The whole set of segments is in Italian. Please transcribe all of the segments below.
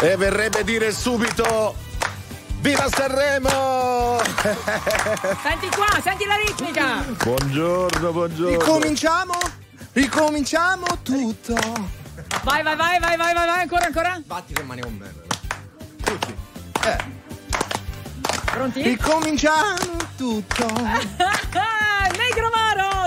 e verrebbe dire subito Viva Sanremo! Senti qua, senti la ritmica! Buongiorno, buongiorno! Ricominciamo? Ricominciamo tutto! Vai, vai, vai, vai, vai, vai, vai, ancora, ancora! Batti le mani con me. Tutti. Eh. Pronti? Ricominciamo tutto!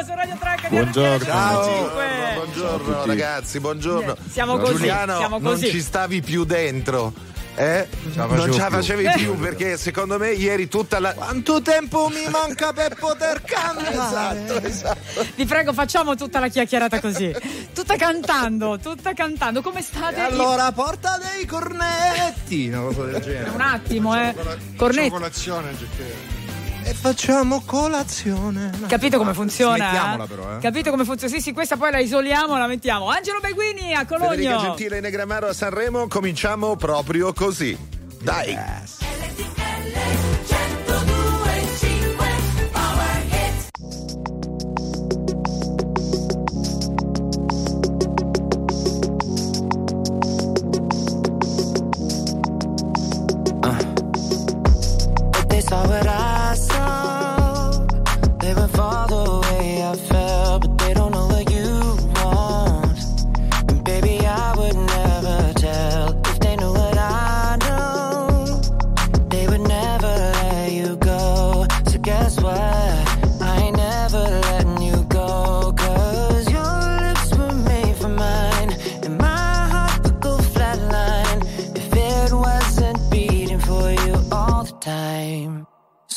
Ciao, Radio Tracca di Buongiorno. Ciao. Buongiorno Ciao ragazzi, buongiorno. Siamo così, Giuliano, siamo così. non ci stavi più dentro. Eh? Ce non ce la facevi più, più perché secondo me ieri tutta la. Quanto tempo mi manca per poter cantare? Esatto, esatto. Vi prego, facciamo tutta la chiacchierata così. Tutta cantando, tutta cantando. Come state? E allora, i... porta dei cornetti. Una cosa del genere. Un attimo, facciamo eh. Colazione, cornetti. colazione. E facciamo colazione. Capito come funziona? Mettiamola però, eh. Capito come funziona? Sì, sì, questa poi la isoliamo, la mettiamo. Angelo Beguini a Cologno. Federica Gentile e Negramaro a Sanremo, cominciamo proprio così. Dai. Yes.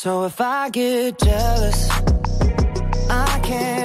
So if I get jealous, I can't.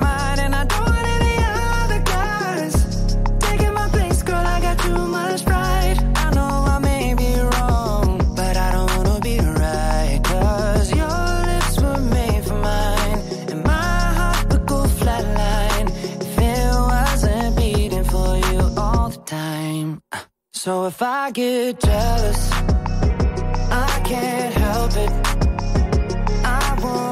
So if I get jealous, I can't help it. I won't.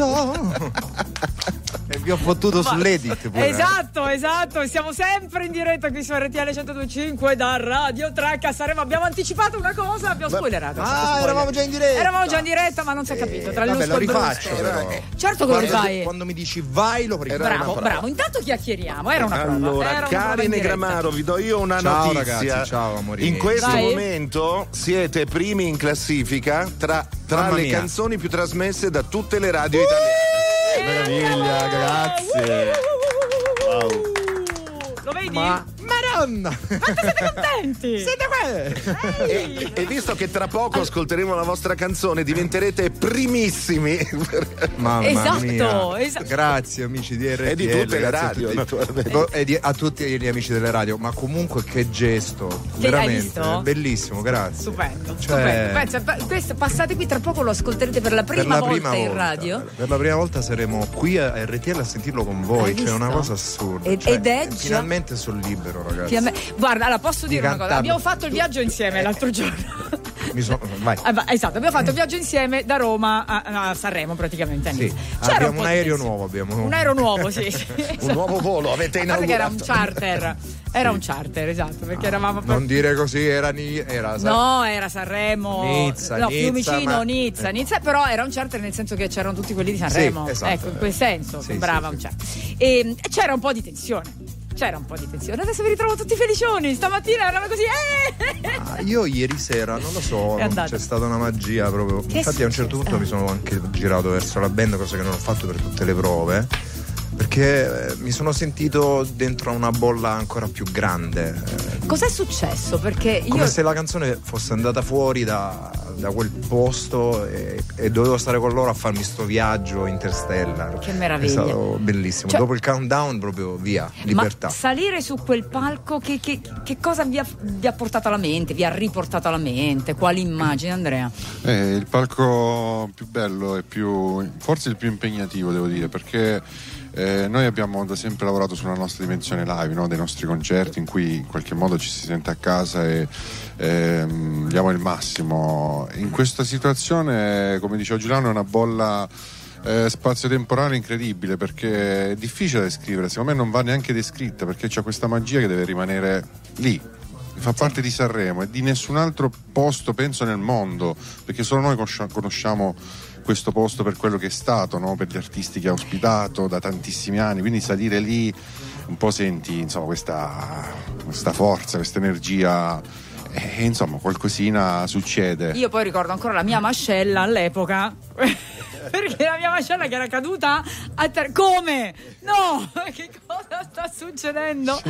door. Vi ho fottuto sull'edit pure. Esatto, esatto. Siamo sempre in diretta qui su RTL 1025 da Radio Track a Sanremo. Abbiamo anticipato una cosa, abbiamo spoilerato. Ah, spoiler. eravamo già in diretta. Eravamo già in diretta, ma non si è capito. Tra il Vabbè, lo e rifaccio però. Certo che lo Quando- rifai. Quando mi dici vai lo rifaccio. Bravo, bravo. Intanto chiacchieriamo. Era una prova. Allora, era una prova in Karen e diretta. Gramaro, vi do io una Ciao, notizia. ragazzi, ciao, amori In questo Vai. momento siete primi in classifica tra, tra le mia. canzoni più trasmesse da tutte le radio italiane. Meraviglia, grazie. Wow. Lo vedi? Ma Madonna! Quanto siete contenti? Siete qua? Ehi. E visto che tra poco ascolteremo la vostra canzone, diventerete primissimi. Mamma Esatto, mia. esatto. Grazie amici di RTL. E di tutte le grazie a radio, tutti. E di- a tutti gli amici delle radio, ma comunque che gesto. Che veramente. visto? Bellissimo, grazie. Stupendo, Cioè- stupendo. Questo, passate qui tra poco lo ascolterete per la prima per la volta prima in volta, radio. Per la prima volta saremo qui a RTL a sentirlo con voi. Hai Cioè, è una visto? cosa assurda. Ed- Cioè, ed è già- Finalmente sono libero, ragazzi. Finalmente- Guarda, allora posso dire una cosa: abbiamo fatto il viaggio insieme l'altro giorno. Sono-. Ah, esatto, abbiamo fatto il viaggio insieme da Roma a, a Sanremo praticamente. a Sì. Ah, C'era abbiamo un di aereo tensione. nuovo, abbiamo. Un aereo nuovo, sì. sì, Un nuovo volo avete parte che era inaugurato. un charter. Era un charter, esatto, perché eravamo Non dire così, era, ni- era No, era Sanremo. Nizza, no, Nizza, Fiumicino, ma- Nizza, eh. Nizza, però era un charter nel senso che c'erano tutti quelli di Sanremo. esatto. ecco, in quel senso, Sì, sembrava sì, un sì. charter. E c'era un po' di tensione. C'era un po' di tensione. Adesso vi ritrovo tutti felicioni. Stamattina erano così. eh! Ah, io ieri sera, non lo so, andata. c'è stata una magia proprio. Che Infatti a un certo punto mi sono anche girato verso la band, cosa che non ho fatto per tutte le prove. Perché eh, mi sono sentito dentro a una bolla ancora più grande. eh, Cos'è successo? Perché come io. se la canzone fosse andata fuori da, da quel posto e, e dovevo stare con loro a farmi sto viaggio interstellar. Che meraviglia. È stato bellissimo. Cioè- Dopo il countdown, proprio via, libertà. Ma salire su quel palco, che, che- che cosa vi ha, vi ha portato alla mente? Vi ha riportato alla mente? Quali immagini, Andrea? Eh, il palco più bello e più forse il più impegnativo devo dire perché eh, noi abbiamo da sempre lavorato sulla nostra dimensione live no? dei nostri concerti in cui in qualche modo ci si sente a casa e ehm, diamo il massimo. In questa situazione come diceva Giuliano è una bolla eh, spazio-temporale incredibile perché è difficile da descrivere secondo me non va neanche descritta perché c'è questa magia che deve rimanere lì. Fa parte di Sanremo e di nessun altro posto penso nel mondo perché solo noi conoscia- conosciamo questo posto per quello che è stato no? per gli artisti che ha ospitato da tantissimi anni quindi salire lì un po' senti insomma questa, questa forza questa energia e insomma qualcosina succede Io poi ricordo ancora la mia mascella all'epoca. Perché la mia mascella che era caduta a ter- come? No, che cosa sta succedendo?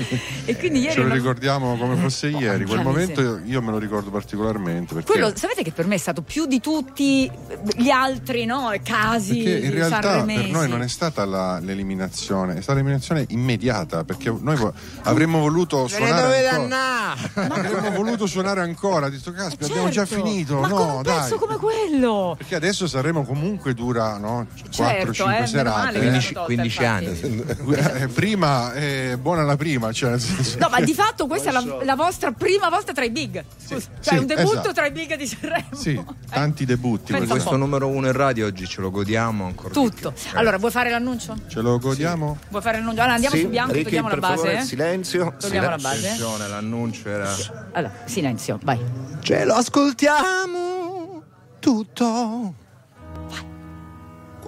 E quindi ieri ce lo una- ricordiamo come fosse ieri quel momento io, io me lo ricordo particolarmente perché Quello, sapete che per me è stato più di tutti gli altri no, casi Perché in realtà per noi non è stata la- l'eliminazione, è stata l'eliminazione immediata perché noi vo- avremmo voluto suonare ancora. andare! Avremmo voluto suonare ancora, ho detto caspita, abbiamo già Certo, finito. Ma no, dai. come quello? Perché adesso Sanremo comunque dura no? 4-5 Certo, eh, serate. male che eh. l'hanno 15, tolta, 15 infatti. anni. Eh, prima è buona la prima, cioè No, ma di fatto questa è la, la vostra prima volta tra i big. Scusa, cioè sì, un debutto esatto. tra i big di Sanremo. Sì, Eh, tanti debutti. Questa- Questo numero uno in radio oggi ce lo godiamo ancora. Tutto. più. Allora, vuoi fare l'annuncio? Ce lo godiamo? Vuoi fare l'annuncio? Allora andiamo Sì, su bianco, Ricky, togliamo la favore, base. eh? silenzio. Togliamo la base. Attenzione, l'annuncio era. Allora, silenzio, vai. Ce lo ascoltiamo tutto.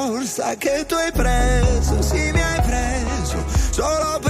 rincorsa che tu hai preso, sì mi hai preso, solo per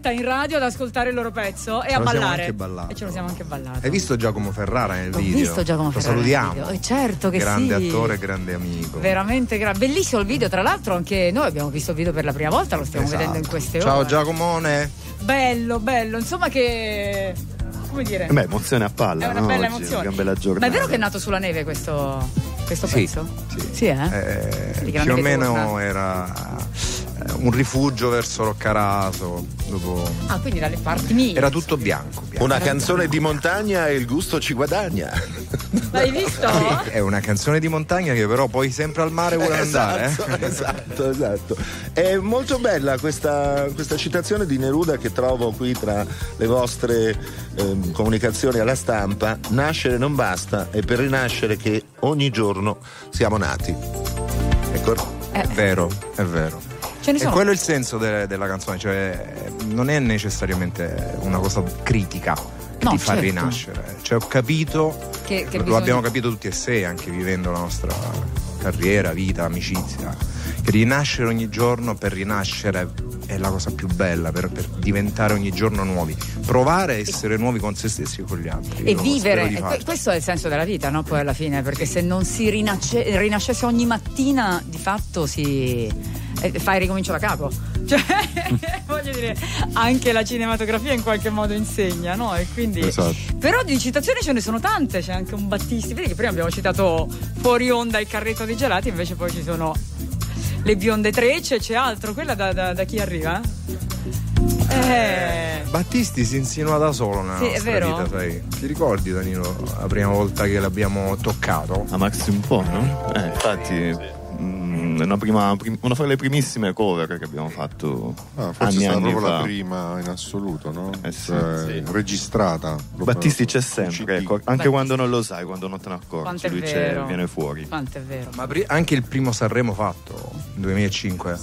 diretta in radio ad ascoltare il loro pezzo e a lo siamo ballare. anche ballato. E ce lo siamo anche ballato. Hai visto Giacomo Ferrara nel video? visto Giacomo Lo Ferrara nel salutiamo. video. Eh, certo che grande sì. attore, grande amico. Veramente gra- bellissimo il video, tra l'altro anche noi abbiamo visto il video per la prima volta, lo stiamo Esatto. vedendo in queste Ciao ore. Giacomone. Bello, bello, insomma che come dire? Beh, emozione a palla. è una no? bella Oggi, emozione. Una bella giornata. Ma è vero che è nato sulla neve questo, questo Sì, pezzo? sì. Sì, eh? Eh, più o meno torna. era eh, un rifugio verso Roccaraso. Dopo... Ah, quindi dalle parti mie. Era tutto bianco. bianco. Una canzone di montagna e il gusto ci guadagna. L'hai visto? È una canzone di montagna che però poi sempre al mare vuole andare. Esatto, eh? esatto, esatto. È molto bella questa, questa citazione di Neruda che trovo qui tra le vostre ehm, comunicazioni alla stampa. Nascere non basta, è per rinascere che ogni giorno siamo nati. Ecco, È vero, è vero. Ce ne E sono. quello è il senso de- della canzone, cioè non è necessariamente una cosa critica No, ti fa certo. rinascere. Cioè ho capito, Che- che lo bisogna- abbiamo capito tutti e sei, anche vivendo la nostra carriera, vita, amicizia, rinascere ogni giorno per rinascere è la cosa più bella, per, per diventare ogni giorno nuovi. Provare a essere nuovi con se stessi e con gli altri. E vivere, di e questo è il senso della vita, no? Poi alla fine, perché se non si rinasce- rinascesse ogni mattina, di fatto si eh, fai ricomincio da capo. Cioè, voglio dire, anche la cinematografia in qualche modo insegna, no? E quindi. Esatto. Però di citazioni ce ne sono tante, c'è anche un Battisti. Vedi che prima abbiamo citato fuori onda il carretto dei gelati, invece poi ci sono le bionde trecce, c'è altro. Quella da, da- da chi arriva? Eh. Battisti si insinua da solo nella Sì, è vero? vita, sai. Ti ricordi Danilo la prima volta che l'abbiamo toccato? A Maxi un po', no? Eh, infatti. Mm, Una, prima, prim- una fra le primissime cover che abbiamo fatto Ah, forse anni è stata anni proprio fa. la prima in assoluto, no? Eh sì. Cioè, registrata. proprio Battisti c'è sempre, ecco, anche Battisti. quando non lo sai, quando non te ne accorgi, lui c'è, viene fuori. Quanto è vero. Ma pri- anche il primo Sanremo fatto nel 2005.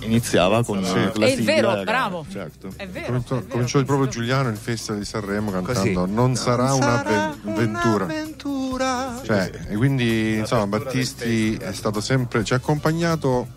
Iniziava con, Sì. la È sigla, vero, era- bravo. Certo. È vero. Cominciò, è vero, cominciò proprio penso- Giuliano il Festival di Sanremo cantando Così. Non sarà Sarà un'avventura. un'avventura. Cioè, e quindi insomma Battisti è stato sempre, ci ha accompagnato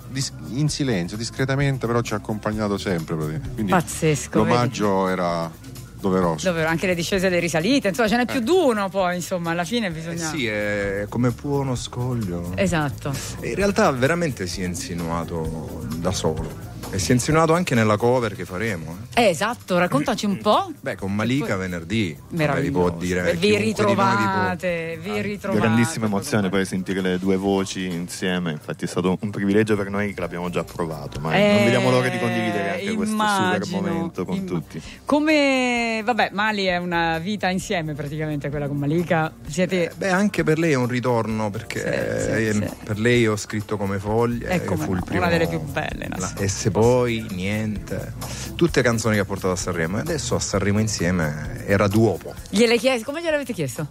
in silenzio, discretamente, però ci ha accompagnato sempre. Quindi Pazzesco, L'omaggio era doveroso. Dove anche le discese e le risalite, insomma ce n'è più di uno poi, insomma, alla fine Eh bisogna... sì, è come può uno scoglio. Esatto. E in realtà veramente si è insinuato da solo. E si è insinuato anche nella cover che faremo. eh. Eh, esatto, raccontaci un po'. Beh, con Malika venerdì. Meraviglioso. Vi può dire. vi di noi vi può- ritrovate, vi ritrovate. Grandissima emozione poi sentire le due voci insieme, infatti è stato un privilegio per noi che l'abbiamo già provato, ma Eh, non vediamo l'ora di condividere anche questo super immagino, momento con imm- tutti. Come, vabbè, Mali è una vita insieme praticamente quella con Malika. Siete... Beh, anche per lei è un ritorno perché Sì, sì, eh, sì. per lei ho scritto come foglie. Eh, come fu il primo, una delle più belle in la- assoluto. E se poi niente. Tutte canzoni che ha portato a Sanremo. E adesso a Sanremo insieme era duopo. Gliele chies- come gliel'avete chiesto?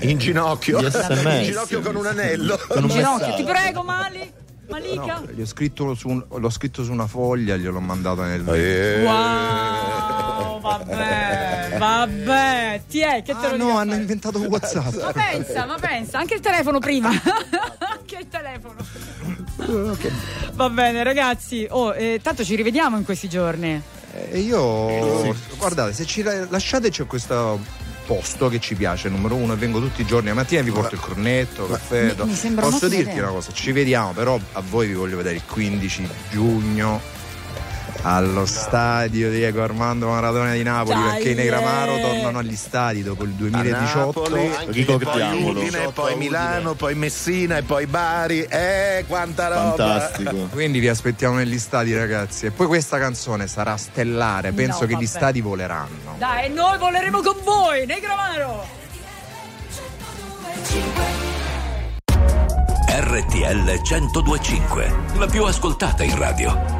In ginocchio. In ginocchio con un anello. Con un In ginocchio, ti prego, Mali. Malika. No, gli ho scritto su un- l'ho scritto su una foglia, gliel'ho mandato nel Eh. Wow, vabbè, vabbè. Ti è, che te Ah lo no, hanno fare? inventato WhatsApp. Ma pensa, ma pensa, anche il telefono prima. anche il telefono. Va bene, ragazzi. Oh, eh, tanto ci rivediamo in questi giorni. E io guardate, se ci la- lasciate c'è questo posto che ci piace, numero uno, e vengo tutti i giorni la mattina e vi porto il cornetto, caffè. mi- mi Posso dirti idea. una cosa, ci vediamo, però a voi vi voglio vedere il 15 giugno allo stadio Diego Armando Maradona di Napoli Dai, perché i Negramaro eh. tornano agli stadi dopo il A 2018 Napoli, poi Ricordiamolo. Udine, poi Milano, poi Messina e poi Bari. Eh, quanta roba! Fantastico. quindi vi aspettiamo negli stadi ragazzi e poi questa canzone sarà stellare penso No, che gli stadi voleranno Dai, noi voleremo con voi, Negramaro. RTL 1025, la più ascoltata in radio.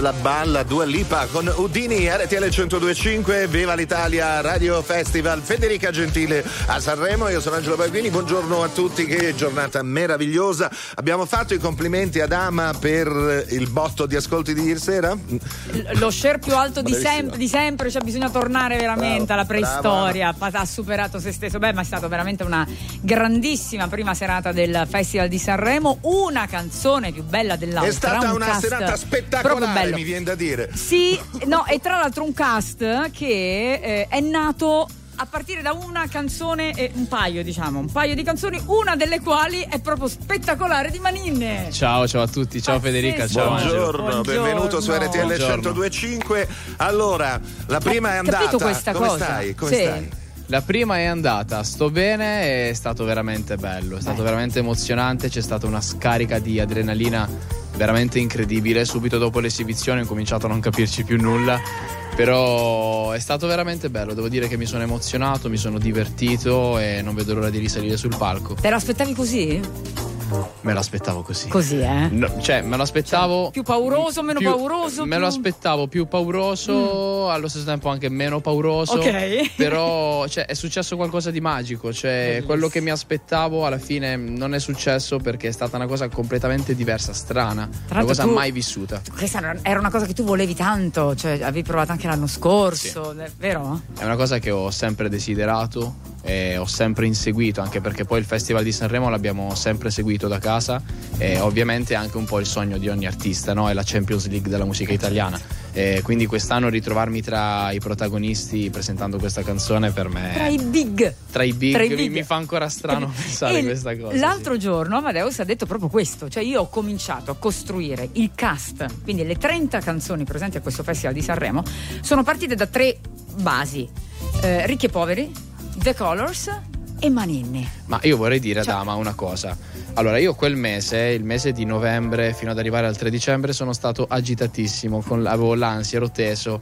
la balla Dua Lipa con Udini, RTL 1025, Viva l'Italia, Radio Festival, Federica Gentile a Sanremo, io sono Angelo Baguini, buongiorno a tutti, che giornata meravigliosa. Abbiamo fatto i complimenti ad Ama per il botto di ascolti di ieri sera? Lo share più alto di, sem- di sempre, cioè bisogna tornare veramente Bravo, alla preistoria. Pa- Ha superato se stesso. Beh, ma è stata veramente una grandissima prima serata del Festival di Sanremo. Una canzone più bella dell'altra. È stata un una serata spettacolare, mi viene da dire. Sì, no, e tra l'altro un cast che eh, è nato a partire da una canzone e un paio, diciamo, un paio di canzoni, una delle quali è proprio spettacolare di Maninne. Ciao, ciao a tutti, ciao Federica, ciao Angelo. Buongiorno, benvenuto su RTL Buongiorno. 1025. Allora, la prima è andata. capito questa Come cosa? stai? Come Sì. stai? La prima è andata, sto bene, è stato veramente bello, è stato veramente emozionante, c'è stata una scarica di adrenalina veramente incredibile. Subito dopo l'esibizione ho cominciato a non capirci più nulla, però è stato veramente bello, devo dire che mi sono emozionato, mi sono divertito e non vedo l'ora di risalire sul palco. Te l'aspettavi così? Me l'aspettavo così. Così, eh? No, cioè, me lo aspettavo. Più pauroso, meno più- pauroso? Me più- lo aspettavo più pauroso, allo stesso tempo anche meno pauroso. Ok. Però cioè, è successo qualcosa di magico. Cioè, quello che mi aspettavo alla fine non è successo perché è stata una cosa completamente diversa, strana. Una l'altro cosa tu- mai vissuta. Questa era- una cosa che tu volevi tanto, cioè avevi provato anche l'anno scorso, eh, vero? È una cosa che ho sempre desiderato e ho sempre inseguito, anche perché poi il Festival di Sanremo l'abbiamo sempre seguito da casa e ovviamente è anche un po' il sogno di ogni artista, no? È la Champions League della musica italiana. E quindi quest'anno ritrovarmi tra i protagonisti presentando questa canzone per me Tra i big. tra i big, tra i mi- big. Mi, fa ancora strano pensare E a questa cosa. L'altro giorno Amadeus ha detto proprio questo, cioè io ho cominciato a costruire il cast, quindi le 30 canzoni presenti a questo Festival di Sanremo sono partite da tre basi, eh, Ricchi e Poveri, The Colors e Maninni. Ma io vorrei dire Cioè- ad Ama una cosa. Allora, io quel mese, il mese di novembre fino ad arrivare al 3 dicembre, sono stato agitatissimo, con- avevo l'ansia, ero teso.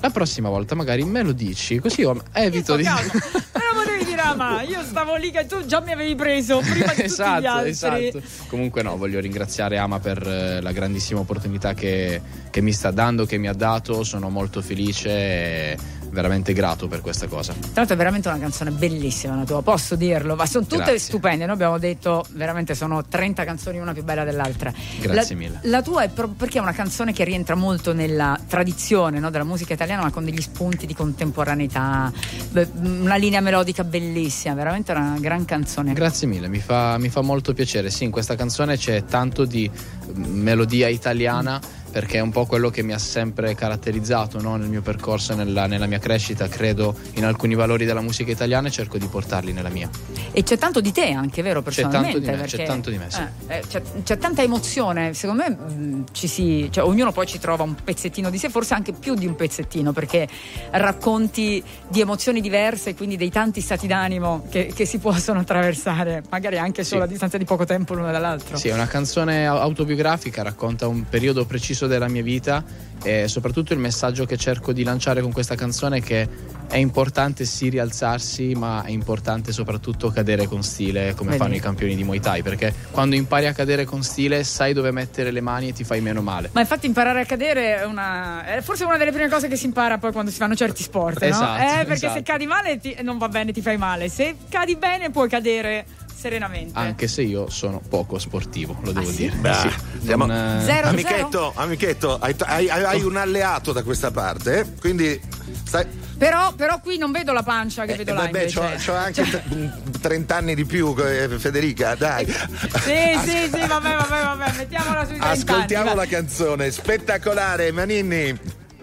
La prossima volta magari me lo dici, così io evito di... Però potevi dire, ma io stavo lì che tu già mi avevi preso prima di tutti gli esatto, altri. esatto. Comunque no, voglio ringraziare Ama per eh, la grandissima opportunità che, che mi sta dando, che mi ha dato. Sono molto felice veramente grato per questa cosa. Tra l'altro è veramente una canzone bellissima la tua, posso dirlo, ma sono tutte Grazie. stupende, noi abbiamo detto veramente sono 30 canzoni una più bella dell'altra. Grazie la, mille. La tua è proprio perché è una canzone che rientra molto nella tradizione no, della musica italiana ma con degli spunti di contemporaneità, beh, una linea melodica bellissima, veramente una gran canzone. Grazie mille, mi fa, mi fa molto piacere. Sì, in questa canzone c'è tanto di mm, melodia italiana perché è un po' quello che mi ha sempre caratterizzato no? nel mio percorso e nella, nella mia crescita. Credo in alcuni valori della musica italiana e cerco di portarli nella mia. E c'è tanto di te anche, vero? C'è Personalmente. tanto di me, c'è tanto di me, sì. eh, eh, c'è, c'è tanta emozione, secondo me mh, ci si, cioè, ognuno poi ci trova un pezzettino di sé, forse anche più di un pezzettino, perché racconti di emozioni diverse e quindi dei tanti stati d'animo che, che si possono attraversare, magari anche solo a distanza di poco tempo l'uno dall'altro. Sì, è una canzone au- autobiografica, racconta un periodo preciso della mia vita e soprattutto il messaggio che cerco di lanciare con questa canzone è che è importante sì rialzarsi, ma è importante soprattutto cadere con stile come Vedi. fanno i campioni di Muay Thai, perché quando impari a cadere con stile sai dove mettere le mani e ti fai meno male. Ma infatti imparare a cadere è, una, è forse una delle prime cose che si impara poi quando si fanno certi sport, no? Esatto, Eh, perché esatto. se cadi male ti- non va bene, ti fai male. Se cadi bene puoi cadere serenamente. Anche se io sono poco sportivo, lo devo sì? dire. Beh, Sì, siamo- non, eh, Zero, amichetto, amichetto, hai, hai- hai- un alleato da questa parte, eh? quindi stai. Però, però qui non vedo la pancia che vedo Eh, là vabbè, invece. c'ho, c'ho anche Cioè, t- 30 anni di più, eh, Federica, dai. sì, sì, sì, vabbè, vabbè, vabbè, mettiamola sui 30 Ascoltiamo anni, la va. canzone, spettacolare, Maninni.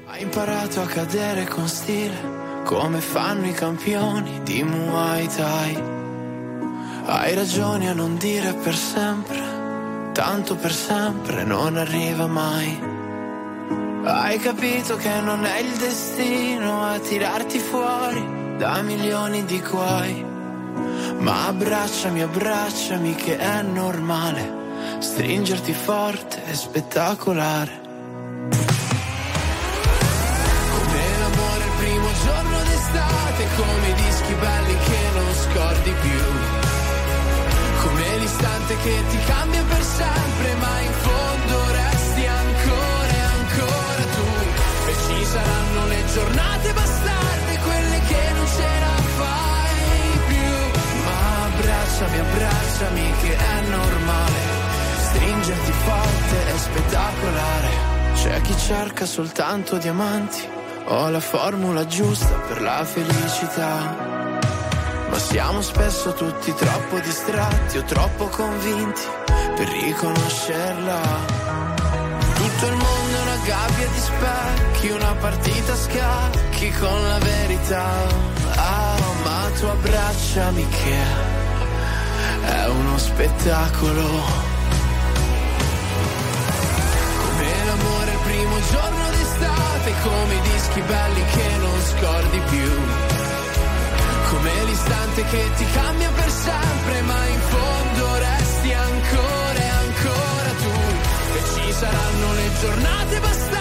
Hai imparato a cadere con stile, come fanno i campioni di Muay Thai. Hai ragione a non dire per sempre, tanto per sempre non arriva mai. Hai capito che non è il destino a tirarti fuori da milioni di guai. Ma abbracciami, abbracciami che è normale, stringerti forte è spettacolare. Come l'amore il primo giorno d'estate, come i dischi belli che gente che ti cambia per sempre, ma in fondo resti ancora e ancora tu. E ci saranno le giornate bastarde, quelle che non ce la fai più. Ma abbracciami, abbracciami che è normale. Stringerti forte è spettacolare. C'è chi cerca soltanto diamanti. Ho la formula giusta per la felicità ma siamo spesso tutti troppo distratti o troppo convinti per riconoscerla. Tutto il mondo è una gabbia di specchi, una partita a scacchi con la verità. Ah, ma tu abbracciami che è uno spettacolo. Come l'amore il primo giorno d'estate, come i dischi belli che non scordi più. Come l'istante che ti cambia per sempre, ma in fondo resti ancora e ancora tu. E ci saranno le giornate bastarde,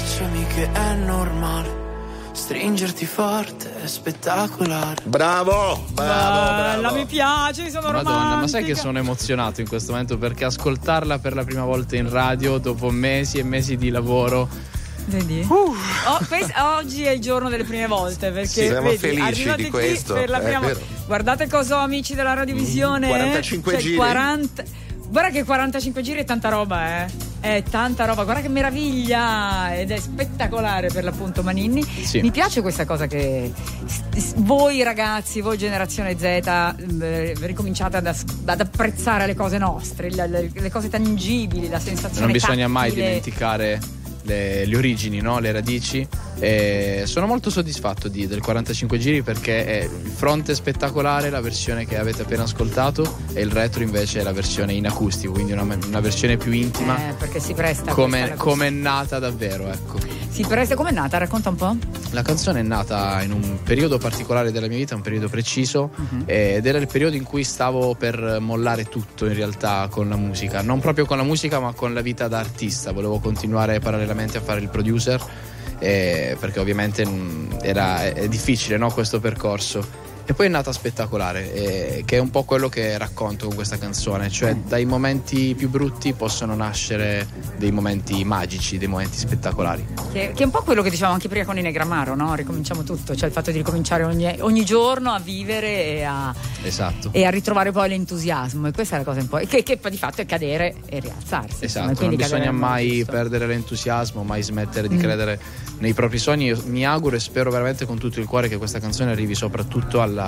abbracciami, che è normale. Stringerti forte è spettacolare. Bravo, Bella, mi piace, sono Madonna, ma sai romantica. che sono emozionato in questo momento perché ascoltarla per la prima volta in radio dopo mesi e mesi di lavoro. Vedi? Oh, quest- oggi è il giorno delle prime volte perché Sì, siamo vedi, felici arrivate di qui questo, per la prima vero. Guardate cosa ho amici della radiovisione. Mm, eh. 45 Cioè, giri. 40 Guarda che 45 giri è tanta roba, eh. È tanta roba, guarda che meraviglia! Ed è spettacolare per l'appunto Maninni. Sì. Mi piace questa cosa che voi ragazzi, voi generazione Z, eh, ricominciate ad, as- ad apprezzare le cose nostre, le, le- le cose tangibili, la sensazione Non bisogna mai tattile. dimenticare le, le origini, no? le radici. E sono molto soddisfatto di- del 45 giri perché è il fronte spettacolare, la versione che avete appena ascoltato, e il retro invece è la versione in acustico, quindi una, una versione più intima. Eh, perché si presta Come, come è nata davvero, ecco. Si presta, com'è nata? Racconta un po'. La canzone è nata in un periodo particolare della mia vita, un periodo preciso, eh, ed era il periodo in cui stavo per mollare tutto in realtà con la musica. Non proprio con la musica, ma con la vita da artista. Volevo continuare parallelamente a fare il producer, eh, perché ovviamente mm, era, è difficile no, questo percorso. E poi è nata spettacolare, eh, che è un po' quello che racconto con questa canzone, cioè dai momenti più brutti possono nascere dei momenti magici, dei momenti spettacolari. Che, che è un po' quello che dicevamo anche prima con i Negramaro, no? Ricominciamo tutto, cioè il fatto di ricominciare ogni, ogni giorno a vivere e a, Esatto. e a ritrovare poi l'entusiasmo. E questa è la cosa un po'. Che, che di fatto è cadere e rialzarsi. insomma, Esatto, e non bisogna mai perdere l'entusiasmo, mai smettere di Mm. credere nei propri sogni. Io mi auguro e spero veramente con tutto il cuore che questa canzone arrivi soprattutto alla,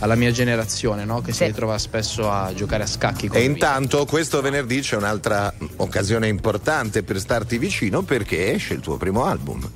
alla mia generazione, no? che si ritrova spesso a giocare a scacchi con E intanto questo venerdì c'è un'altra occasione importante per starti vicino perché esce il tuo primo album.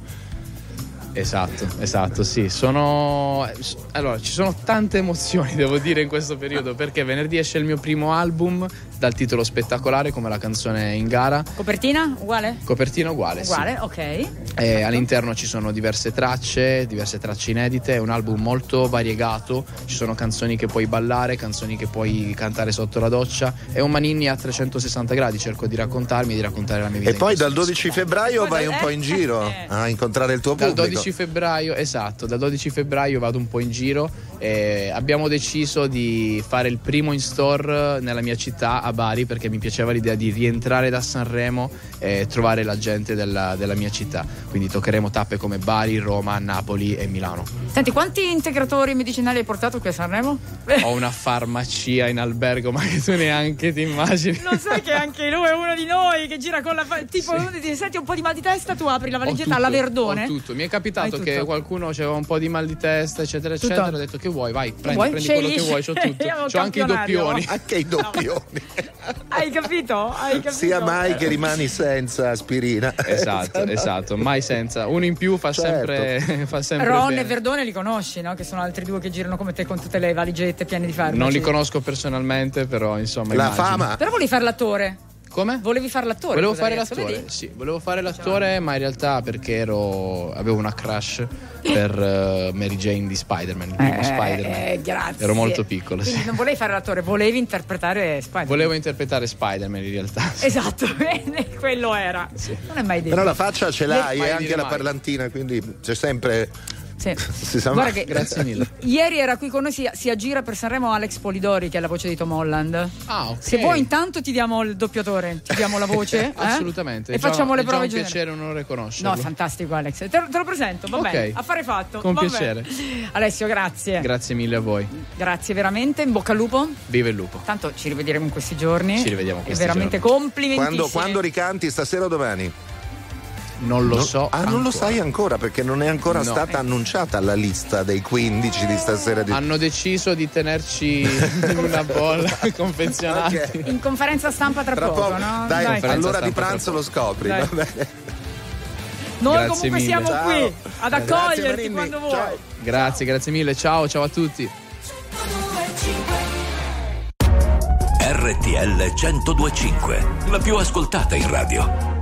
Esatto, esatto, sì. Sono. Allora, ci sono tante emozioni, devo dire, in questo periodo, perché venerdì esce il mio primo album dal titolo spettacolare, come la canzone in gara. Copertina? Uguale? Copertina uguale, sì. Uguale, ok. Eh, all'interno ci sono diverse tracce, diverse tracce inedite, è un album molto variegato, ci sono canzoni che puoi ballare, canzoni che puoi cantare sotto la doccia, è un Maninni a 360 gradi, cerco di raccontarmi, di raccontare la mia vita. E poi dal 12 febbraio vai un po' in giro a incontrare il tuo dal pubblico. 12 febbraio, esatto, dal 12 febbraio vado un po' in giro. E abbiamo deciso di fare il primo in store nella mia città, a Bari, perché mi piaceva l'idea di rientrare da Sanremo e trovare la gente della, della mia città. Quindi toccheremo tappe come Bari, Roma, Napoli e Milano. Senti, quanti integratori medicinali hai portato qui a Sanremo? Ho una farmacia in albergo, ma che tu neanche ti immagini. Lo sai che anche lui è uno di noi che gira con la. fa- Tipo, uno ti senti un po' di mal di testa, tu apri la valigetta alla Verdone. Ho tutto. Mi è capitato tutto. che qualcuno aveva un po' di mal di testa, eccetera, Tutto. eccetera. Ho detto che vuoi, vai, prendi, Vuoi? prendi quello che vuoi, c'ho tutto. C'ho anche i doppioni. Anche i doppioni. Hai capito? Hai capito? Sia mai che rimani senza aspirina. Esatto, esatto, mai senza. Uno in più fa Certo. sempre, fa sempre Ron bene. e Verdone li conosci, no? Che sono altri due che girano come te con tutte le valigette piene di farmaci. Non li conosco personalmente, però insomma. La immagino. fama. Però volevi fare l'attore. Come? Volevi fare l'attore. Volevo fare l'attore, vedi? sì, volevo fare l'attore, ma in realtà perché ero, avevo una crush per eh, Mary Jane di Spider-Man, il primo Eh, Spider-Man. eh, grazie. Ero molto piccolo, Quindi sì. non volevi fare l'attore, volevi interpretare Spider-Man. Volevo interpretare Spider-Man in realtà. Esatto, bene, quello era. Non è mai detto. Però la faccia ce l'hai e anche la mai. parlantina, quindi c'è sempre. Sì. Si sa Guarda che Grazie mille. ieri era qui con noi, si, si aggira per Sanremo Alex Polidori, che è la voce di Tom Holland. Ah, ok. Se vuoi, intanto ti diamo il doppiatore, ti diamo la voce. eh? Assolutamente. E è già- facciamo le è prove un generali. piacere, un onore conoscerlo. No, fantastico, Alex. Te, te lo presento, va Ok. bene. Affare fatto. Con piacere. bene. Alessio, grazie. Grazie mille a voi. grazie veramente. In bocca al lupo. Vive il lupo. Tanto ci rivedremo in questi giorni. Ci rivediamo in E questi veramente giorni. complimenti. Quando, quando ricanti stasera o domani? Non lo Non- so. Ah, non lo ancora. sai ancora perché non è ancora No. stata annunciata la lista dei 15 di stasera. Di... Hanno deciso di tenerci una bolla confezionati. Ok. In conferenza stampa tra, Tra poco, poco, no? dai, Conferenza all'ora di pranzo lo scopri. Dai. va bene? Noi Grazie comunque mille. siamo Ciao. qui ad accoglierti quando vuoi. Ciao. Grazie, grazie mille. Ciao, ciao a tutti. RTL 1025, la più ascoltata in radio.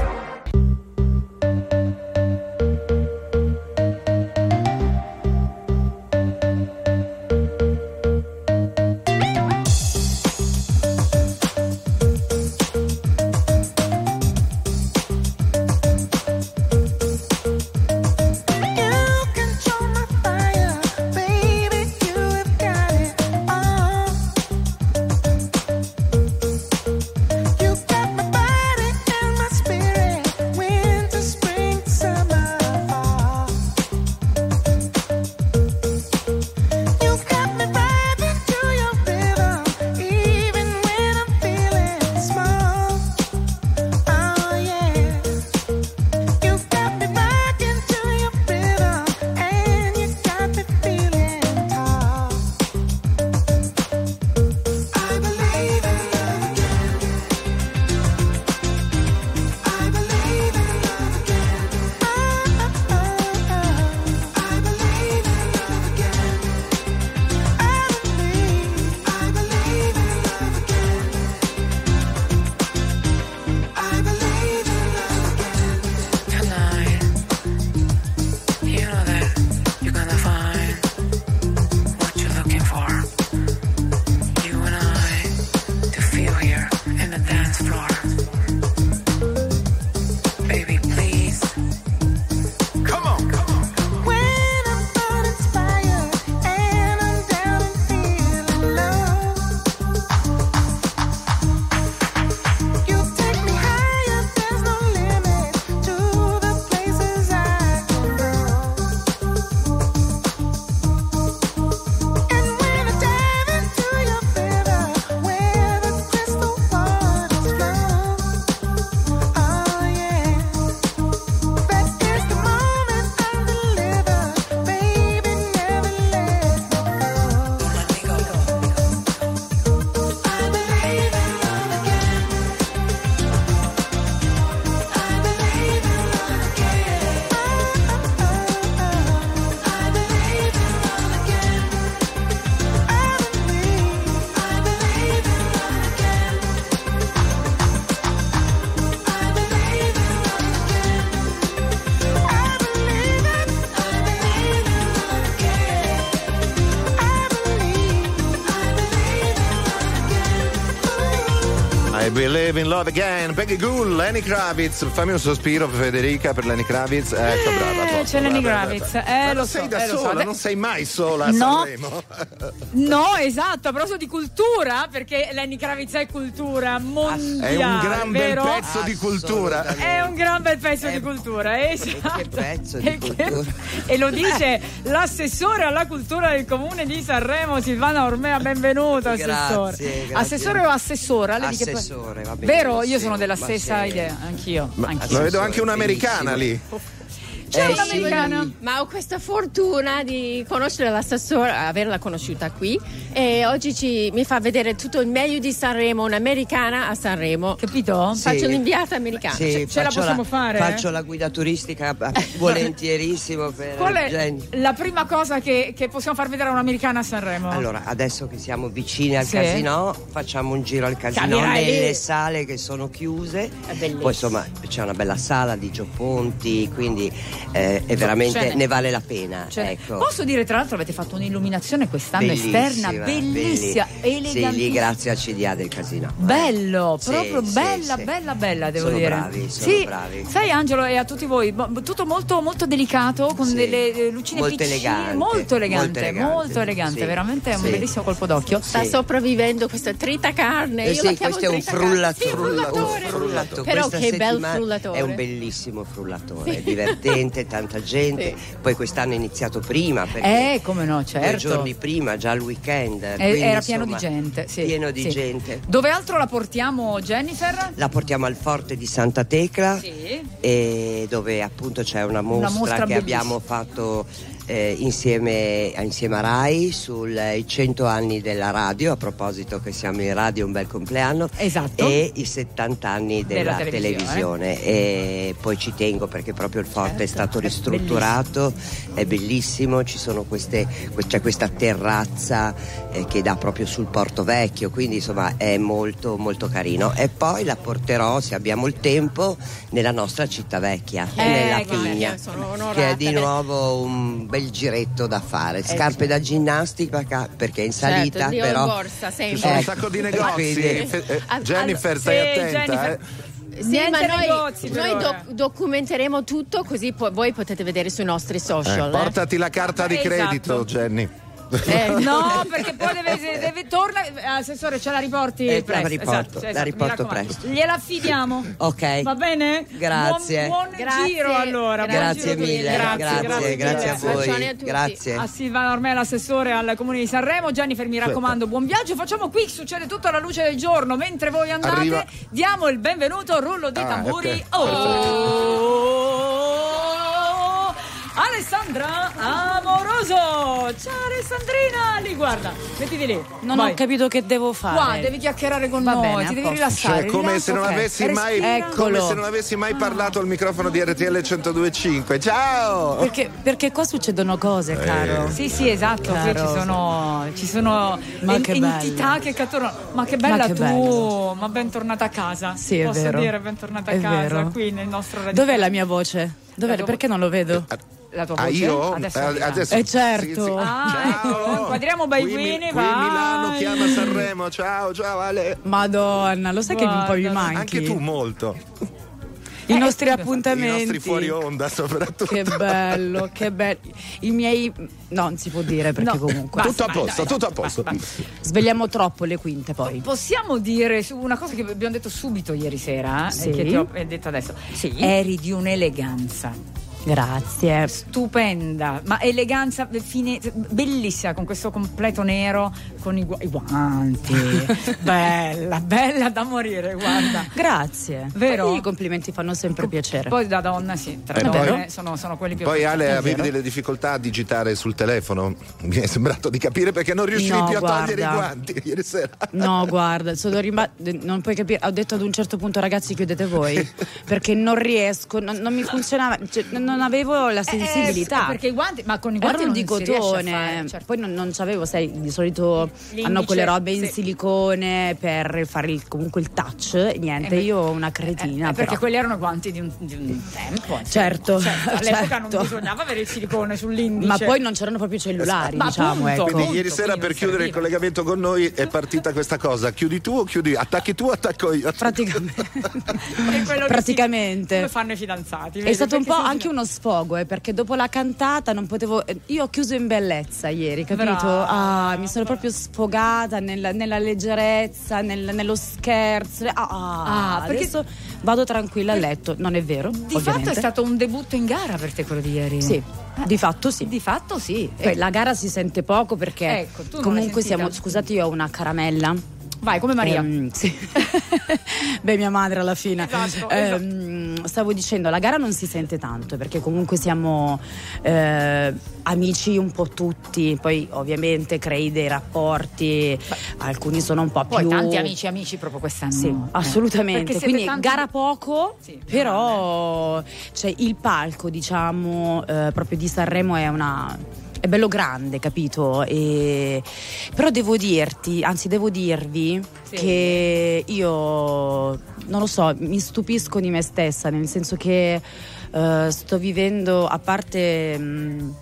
Love again. Peggy Ghoul, Lenny Kravitz. Fammi un sospiro, Federica, per Lenny Kravitz. Ecco, brava. a posto, c'è Lenny brava, Kravitz. brava. Eh, Ma lo non so, sei da eh, lo so. sola, Beh- non sei mai sola a No. Sanremo. No, esatto, a proposito di cultura, perché Lenny Kravitz è cultura mondiale. È un gran bel vero? pezzo di cultura. È un gran bel pezzo di cultura, esatto. che pezzo di E che- cultura. E lo dice l'assessore alla cultura del comune di Sanremo, Silvana Ormea, benvenuta assessore. Grazie, grazie. Assessore o assessora? Che Assessore. Vero, io sono della ma stessa sì. idea, anch'io. anch'io. Ma vedo anche un'americana lì. C'è Eh, un'americana. sì, ma ho questa fortuna di conoscere l'assessore, averla conosciuta qui e oggi ci- mi fa vedere tutto il meglio di Sanremo, un'americana a Sanremo. Capito? Sì. Faccio l'inviata americana. Sì, Ce- ce la possiamo fare? Faccio la guida turistica eh, volentierissimo per Qual è Jenny. la prima cosa che, che possiamo far vedere a un'americana a Sanremo? Allora, adesso che siamo vicini al Sì. casino, facciamo un giro al casino Capirai lì. nelle sale che sono chiuse. Poi insomma c'è una bella sala di Gio Ponti, quindi eh, è veramente ne vale la pena. Ecco. Posso dire, tra l'altro, avete fatto un'illuminazione quest'anno Bellissima, esterna, bellissima, belli- Sì, lì grazie al CDA del casino. Bello, Sì, proprio sì, bella, sì. bella, bella, devo Sono dire. bravi, sono sì, bravi. sai Angelo e a tutti voi, tutto molto, molto delicato, con Sì. delle eh, lucine Molto piccine, elegante, molto elegante, molto elegante. molto elegante, Sì. veramente è un bellissimo colpo d'occhio. Sta sopravvivendo questa trita carne. Eh Io la sì, chiamo questo è un trita carne. frullatore. Sì, frullatore. Frullatore. Però Questa che bel frullatore. È un bellissimo frullatore, è divertente, tanta gente. Poi quest'anno è iniziato prima perché Eh, come no, due certo. giorni prima, già il weekend. Eh, quindi, era pieno insomma, di gente, sì, Pieno di sì. gente. Dove altro la portiamo, Jennifer? La portiamo al forte di Santa Tecla Sì. e dove appunto c'è una mostra, mostra che bellissima. abbiamo fatto eh, insieme, insieme a Rai sui 100 anni della radio, a proposito che siamo in radio un bel compleanno, Esatto. e i 70 anni Della della, televisione. televisione. E poi ci tengo perché proprio il forte è stato ristrutturato, è bellissimo, ci sono queste, c'è questa terrazza eh, che dà proprio sul Porto Vecchio, quindi insomma è molto molto carino. E poi la porterò, se abbiamo il tempo, nella nostra città vecchia, Eh, nella Pigna, che è di nuovo un bel giretto da fare. Scarpe da ginnastica ca- perché è in salita, Certo, io in però borsa, sempre. Ci sono un sacco di negozi. quindi- Fe- eh, Jennifer, stai sì, attenta. Jennifer. eh. Sì, Niente ma noi, negozi noi doc- documenteremo tutto così poi voi potete vedere sui nostri Eh, social. eh. portati la carta di Esatto. credito, Jenny. Eh, No, perché poi deve, deve torna, eh, assessore, ce la riporti Eh, la presto. riporto, esatto, la esatto, mi riporto presto. Gliela affidiamo. Ok. Va bene? Grazie. Buon, buon Grazie, giro allora. buon Grazie giro tutti. mille, grazie, grazie, a voi. A tutti. Grazie. A Silvana Ormella, assessore al comune di Sanremo. Jennifer, mi raccomando, buon viaggio. Facciamo qui, succede tutto alla luce del giorno. Mentre voi andate, Arriva. diamo il benvenuto, rullo dei Ah, tamburi. ok. Oh! Alessandra Amoroso! Ciao Alessandrina! Lì guarda, mettiti lì. Non Vai. ho capito che devo fare. Qua devi chiacchierare con Va noi, bene, ti devi posto. rilassare. Cioè, come rilassa, se non ok. avessi mai, come se non avessi mai parlato al microfono di RTL 1025. Ciao! Perché, perché qua succedono cose, caro. Sì, sì, esatto, qui Caro. ci sono, ci sono Ma en- che entità che catturano. Ma che bella Ma che tu, bello. ma bentornata a casa. Sì, è Posso vero. dire bentornata a È casa vero. qui nel nostro radio. Dov'è la mia voce? Dov'è? Tua- Perché non lo vedo? La tua Ah, voce? io? Adesso, Eh, adesso- Eh certo. sì, sì. Ah, Ciao. ecco, inquadriamo Qui, Baiguini, qui vai. Milano chiama Sanremo. Ciao, ciao Ale. Madonna, lo sai che un po' mi Guarda, manchi? Anche tu molto. I nostri I appuntamenti. nostri fuori onda soprattutto. Che bello, che bello. I miei. No, non si può dire perché No, comunque. Tutto a Basta, posto, dai, tutto a posto. Svegliamo troppo le quinte poi. Possiamo dire su una cosa che abbiamo detto subito ieri sera eh, Sì. e che ti ho eh, detto adesso. Sì. Eri di un'eleganza. Grazie. stupenda, ma eleganza fine, bellissima con questo completo nero con i, gua- i guanti. bella, bella da morire, guarda. Grazie. Vero? Poi I complimenti fanno sempre piacere. Poi da donna sì, tra Eh, donne sono, sono quelli più Poi Ale avevi vero. delle difficoltà a digitare sul telefono. Mi è sembrato di capire perché non riuscivi No, più a guarda. togliere i guanti ieri sera. No, guarda, sono rimba- non puoi capire. Ho detto ad un certo punto, ragazzi, chiudete voi. Perché non riesco, non, non mi funzionava, cioè, non non avevo la sensibilità. Eh, perché i guanti, ma con i guanti Erano di cotone, fare, certo. poi non, non c'avevo, sai, di solito L'indice, hanno quelle robe in sì. silicone per fare il- comunque il touch. Niente, Eh, io ho una cretina. Eh, perché però. quelli erano guanti di un, di un tempo. insomma. Certo, Certo, all'epoca certo. non bisognava avere il silicone sull'indice. Ma poi non c'erano proprio i cellulari, Ma diciamo. appunto. ecco. Quindi ieri sera quindi per chiudere il collegamento con noi è partita questa cosa. Chiudi tu o chiudi? Attacchi tu o attacco io? Praticamente. È quello che si- Praticamente. come fanno i fidanzati. È stato un po' anche uno sfogo, eh, perché dopo la cantata non potevo. eh, Io ho chiuso in bellezza ieri, capito? Brava. Ah, mi sono proprio sfogata nella, nella leggerezza, nel- nello scherzo. Ah, Ah, perché- adesso vado tranquilla a letto. Non è vero? Di fatto ovviamente. è stato un debutto in gara per te quello di ieri. Sì, di fatto sì. Di fatto sì. Poi la gara si sente poco perché Ecco, comunque siamo. Scusate, io ho una caramella Vai, come Maria. Ehm, sì. Beh, mia madre alla fine. Esatto, Ehm, Stavo dicendo, la gara non si sente tanto perché comunque siamo eh, amici un po' tutti, poi ovviamente crei dei rapporti, alcuni sono un po' Poi più... tanti amici amici proprio quest'anno. Sì, Eh. assolutamente. Quindi tanti- gara poco, però cioè, il palco, diciamo, eh, proprio di Sanremo è una. È bello grande, capito? E- Però devo dirti, anzi devo dirvi che io non lo so, mi stupisco di me stessa, nel senso che eh, sto vivendo, a parte mh,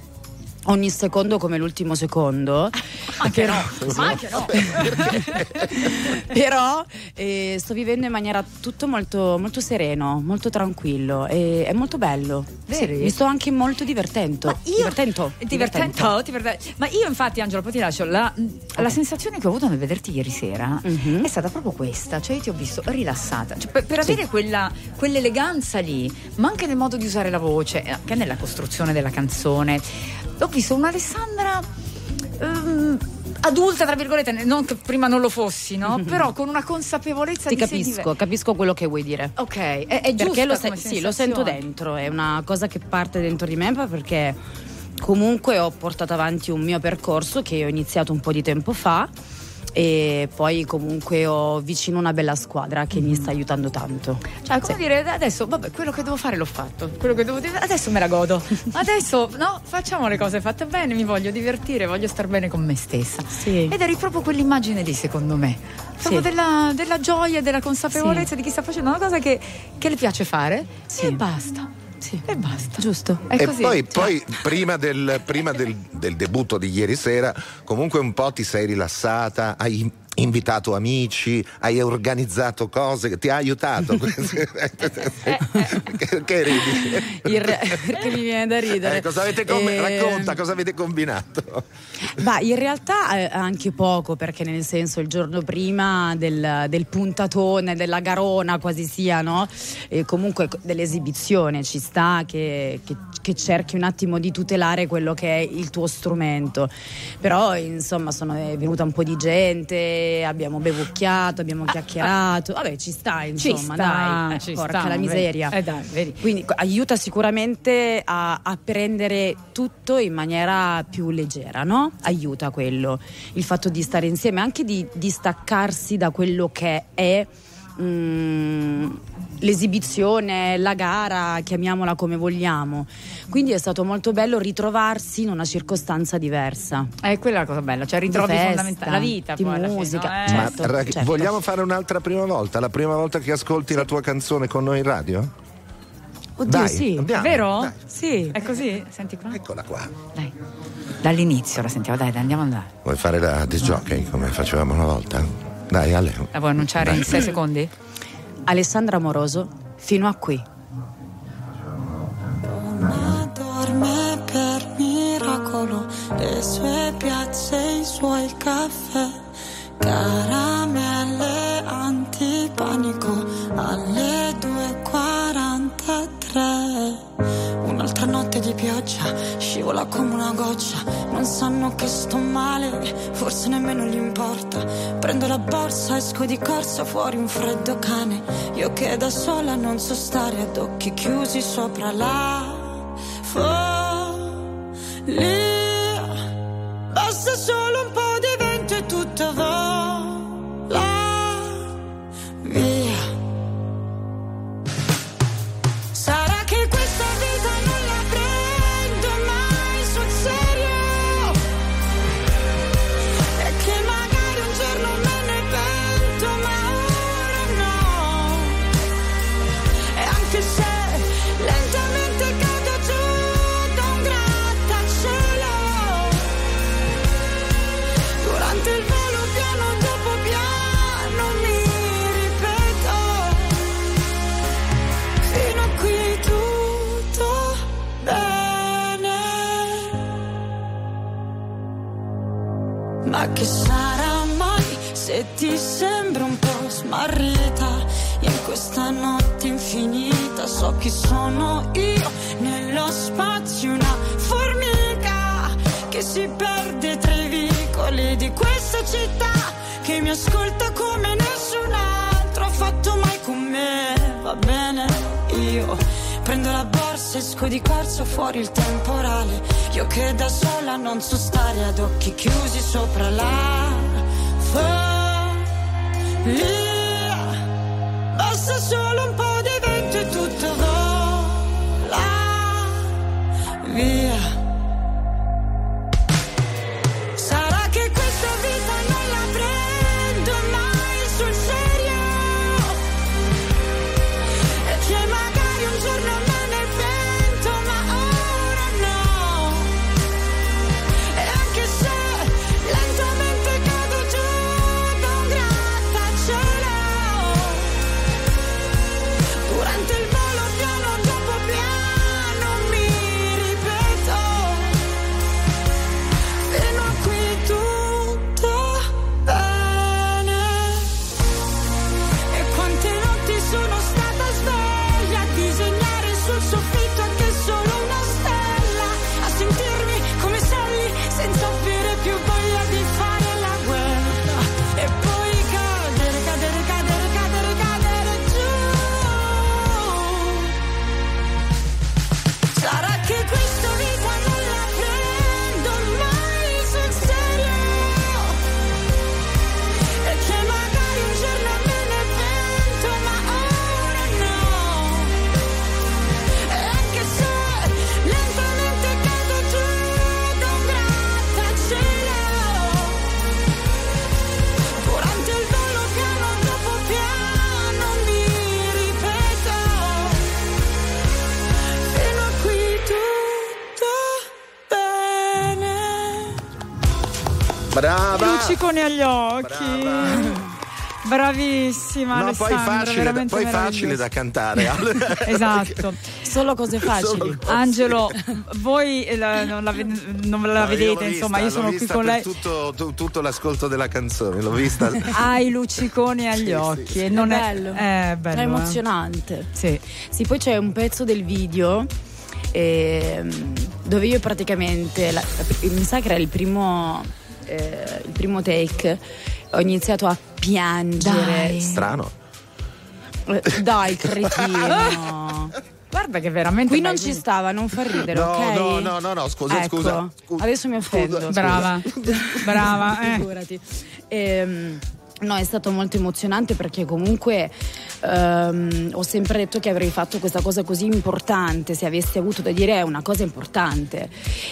ogni secondo come l'ultimo secondo, Anche però, no, ma anche no. però eh, sto vivendo in maniera tutto molto, molto sereno, molto tranquillo e è molto bello. Sì, mi sto anche molto divertendo. divertento. Divertento, divertento. Ma io infatti Angelo poi ti lascio la, la sensazione che ho avuto nel vederti ieri sera è stata proprio questa, cioè io ti ho visto rilassata, Cioè, per, per Sì. avere quella, quell'eleganza lì, ma anche nel modo di usare la voce, eh, anche nella costruzione della canzone, ho visto un'Alessandra ehm, adulta tra virgolette, non che prima non lo fossi, no? Però con una consapevolezza Ti di capisco, capisco quello che vuoi dire. Ok, è, è giusta perché lo, se- sì, lo sento dentro, è una cosa che parte dentro di me perché comunque ho portato avanti un mio percorso che ho iniziato un po' di tempo fa e poi comunque ho vicino una bella squadra che mi sta aiutando tanto. Cioè, come dire, adesso, vabbè, quello che devo fare l'ho fatto, quello che devo dire, adesso me la godo. Adesso, no, facciamo le cose fatte bene, mi voglio divertire, voglio star bene con me stessa. Ed eri proprio quell'immagine lì, secondo me. Proprio Sì. della, della gioia e della consapevolezza di chi sta facendo una cosa che, che le piace fare e basta. E basta. Giusto. È e così. poi, Cioè, poi prima, del, prima del- del debutto di ieri sera, comunque un po' ti sei rilassata, hai invitato amici, hai organizzato cose, ti ha aiutato. che, ridi? Re- perché mi viene da ridere. Eh, cosa avete com- Eh, racconta, cosa avete combinato? Ma in realtà eh, anche poco, perché nel senso il giorno prima del, del puntatone, della garona quasi sia, no? E comunque co- dell'esibizione ci sta che, che- che cerchi un attimo di tutelare quello che è il tuo strumento. Però insomma sono è venuta un po' di gente, abbiamo bevucchiato, abbiamo chiacchierato. Vabbè, ci sta insomma, sta, dai. Eh, ci porca sta, la miseria. Eh, dai. Quindi aiuta sicuramente a, a prendere tutto in maniera più leggera, no? Aiuta quello. Il fatto di stare insieme, anche di, di staccarsi da quello che è mm, l'esibizione, la gara, chiamiamola come vogliamo. Quindi è stato molto bello ritrovarsi in una circostanza diversa. È quella la cosa bella, cioè ritrovi fondamentale la vita di poi fine, musica. no? Eh. Ma certo, ra- certo. vogliamo fare un'altra prima volta? La prima volta che ascolti la tua canzone con noi in radio? Oddio, Dai, sì. andiamo, Vero? dai. Sì. È così? Senti qua. Eccola qua. Dai. Dall'inizio la sentiamo, dai, dai, andiamo a andare. Vuoi fare la disc jockey come facevamo una volta? Dai, Ale. La vuoi annunciare in sei secondi? Alessandra Amoroso, fino a qui. dorme per miracolo, le sue piazze, i suoi caffè, caramelle antipanico alle 2.43. Notte di pioggia, scivola come una goccia, non sanno che sto male, forse nemmeno gli importa. Prendo la borsa, esco di corsa, fuori un freddo cane, io che da sola non so stare ad occhi chiusi sopra la follia. Basta solo un po' di vento e tutto vola chi sono io nello spazio una formica che si perde tra i vicoli di questa città che mi ascolta come nessun altro ha fatto mai con me. Va bene, io prendo la borsa, esco di corsa fuori il temporale. Io che da sola non so stare ad occhi chiusi sopra la follia. Basta solo un po' di vento e tutto vola via. Brava! Luccicone agli occhi. Bravissima No, poi Alessandra, facile, da, veramente poi facile da cantare. esatto. Solo cose facili. Angelo, voi eh, la- non la, non la No, io vedete, l'ho insomma, vista, io sono qui con lei. Tutto, tu- tutto l'ascolto della canzone, l'ho vista. Ha i lucciconi agli occhi e non è è bello. È bello. È eh. emozionante. Sì. Sì, poi c'è un pezzo del video ehm, dove io praticamente, la- mi sa che era il primo, eh, il primo take, ho iniziato a piangere. Strano. Eh, Dai, cretino. Guarda che veramente. Qui non ci stava, non fa ridere, No, ok? no, no, no, no, scusa, Ecco, scusa. Adesso mi offendo. Scusa, Brava, brava. eh. Figurati. Ehm, no, è stato molto emozionante perché comunque ehm, ho sempre detto che avrei fatto questa cosa così importante, se avessi avuto da dire è una cosa importante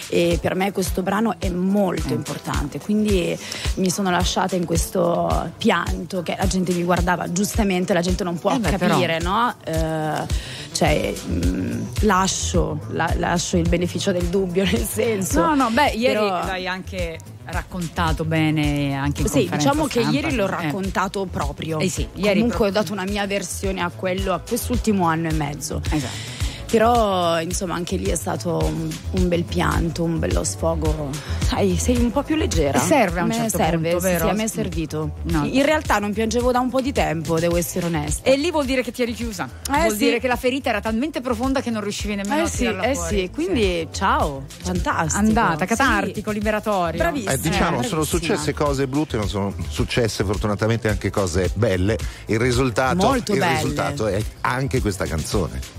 e per me questo brano è molto importante, quindi mi sono lasciata in questo pianto che la gente mi guardava, giustamente la gente non può Eh beh, capire, no? Eh, cioè, mh, lascio, la- lascio il beneficio del dubbio, nel senso. No, no, beh, ieri Però- l'hai anche raccontato bene anche in Sì, diciamo che stampa. ieri l'ho Eh. raccontato proprio. Eh sì, ieri Comunque proprio- ho dato una mia versione a quello, a quest'ultimo anno e mezzo. Esatto. Però, insomma, anche lì è stato un, un bel pianto, un bello sfogo. Sai, sei un po' più leggera. Serve a un me certo serve, punto, sì, vero? sì, a me è servito. No. In realtà non piangevo da un po' di tempo, devo essere onesta. E lì vuol dire che ti eri chiusa. Eh, vuol sì. dire che la ferita era talmente profonda che non riuscivi nemmeno Eh a sì, tirarla eh fuori. sì, quindi ciao, fantastico. Andata, Sì. catartico, liberatorio. Bravissima. Eh, diciamo, Eh, sono successe cose brutte, ma sono successe fortunatamente anche cose belle. Il risultato, Molto il belle. risultato è anche questa canzone.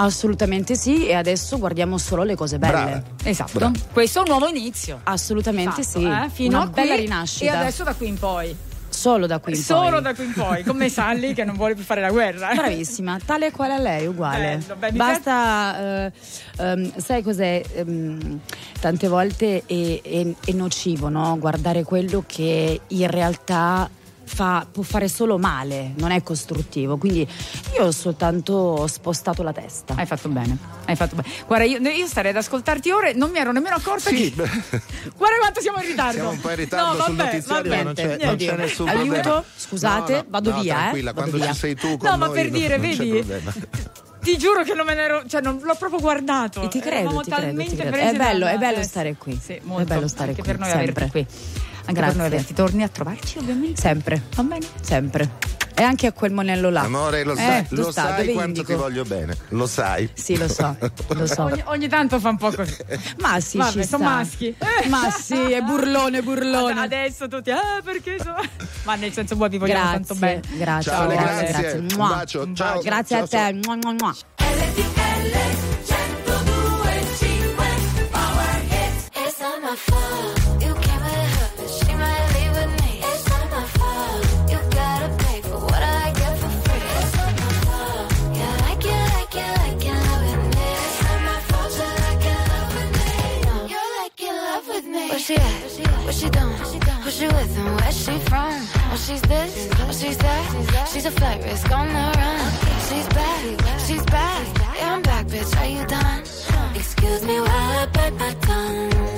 Assolutamente sì, e adesso guardiamo solo le cose belle. Brava. Esatto. Brava. Questo è un nuovo inizio. Assolutamente Fatto, sì. eh, Fino Una a qui bella rinascita. E adesso da qui in poi. Solo da qui in Solo poi. da qui in poi, come Sally che non vuole più fare la guerra. eh. Bravissima, tale e quale a lei, uguale. Bello, beh, Basta, eh, ehm, sai cos'è? Ehm, tante volte è, è- è nocivo no? guardare quello che in realtà fa- può fare solo male, non è costruttivo. Quindi io ho soltanto spostato la testa. Hai fatto bene, hai fatto bene. Guarda, io, io starei ad ascoltarti ore, non mi ero nemmeno accorta Sì, che. Guarda quanto siamo in ritardo. siamo un po' in ritardo no, sul vabbè, notiziario, ma vabbè, non c'è, niente. non c'è nessun Aiuto? problema. Scusate, No, no, vado no, via, eh. Tranquilla, Vado quando via. ci sei tu con No, ma per non- dire, non vedi? problema. Ti giuro che non me ne ero. Cioè, non l'ho proprio guardato. E ti credo, ti credo, talmente ti credo. È bello, è bello eh, stare qui. Sì, È molto. bello stare anche qui, per noi sempre. averti qui. Anche Grazie. per noi averti. Torni a trovarci, ovviamente. Sempre, Va bene? sempre. E anche a quel monello là. Amore, lo Eh, sai, dove lo sta? sai quanto indico? ti voglio bene. Lo sai. Sì, lo so, lo so. Ogni, ogni tanto fa un po' così. Ma sì, Vabbè, ci sono maschi. Ma sì, è burlone, burlone. Adesso tutti, ah, perché so... Ma nel senso, poi vi vogliamo tanto Grazie, bene. grazie, Ciao, grazie, grazie. grazie. Un bacio, ciao. Grazie a Ciao, te. Mua, mua, mua. She at? What she doing? Who she with and where she from? Oh, she's this, oh, she's that. She's a flight risk on the run. She's back, she's back. Yeah, I'm back, bitch. Are you done? Excuse me while I bite my tongue.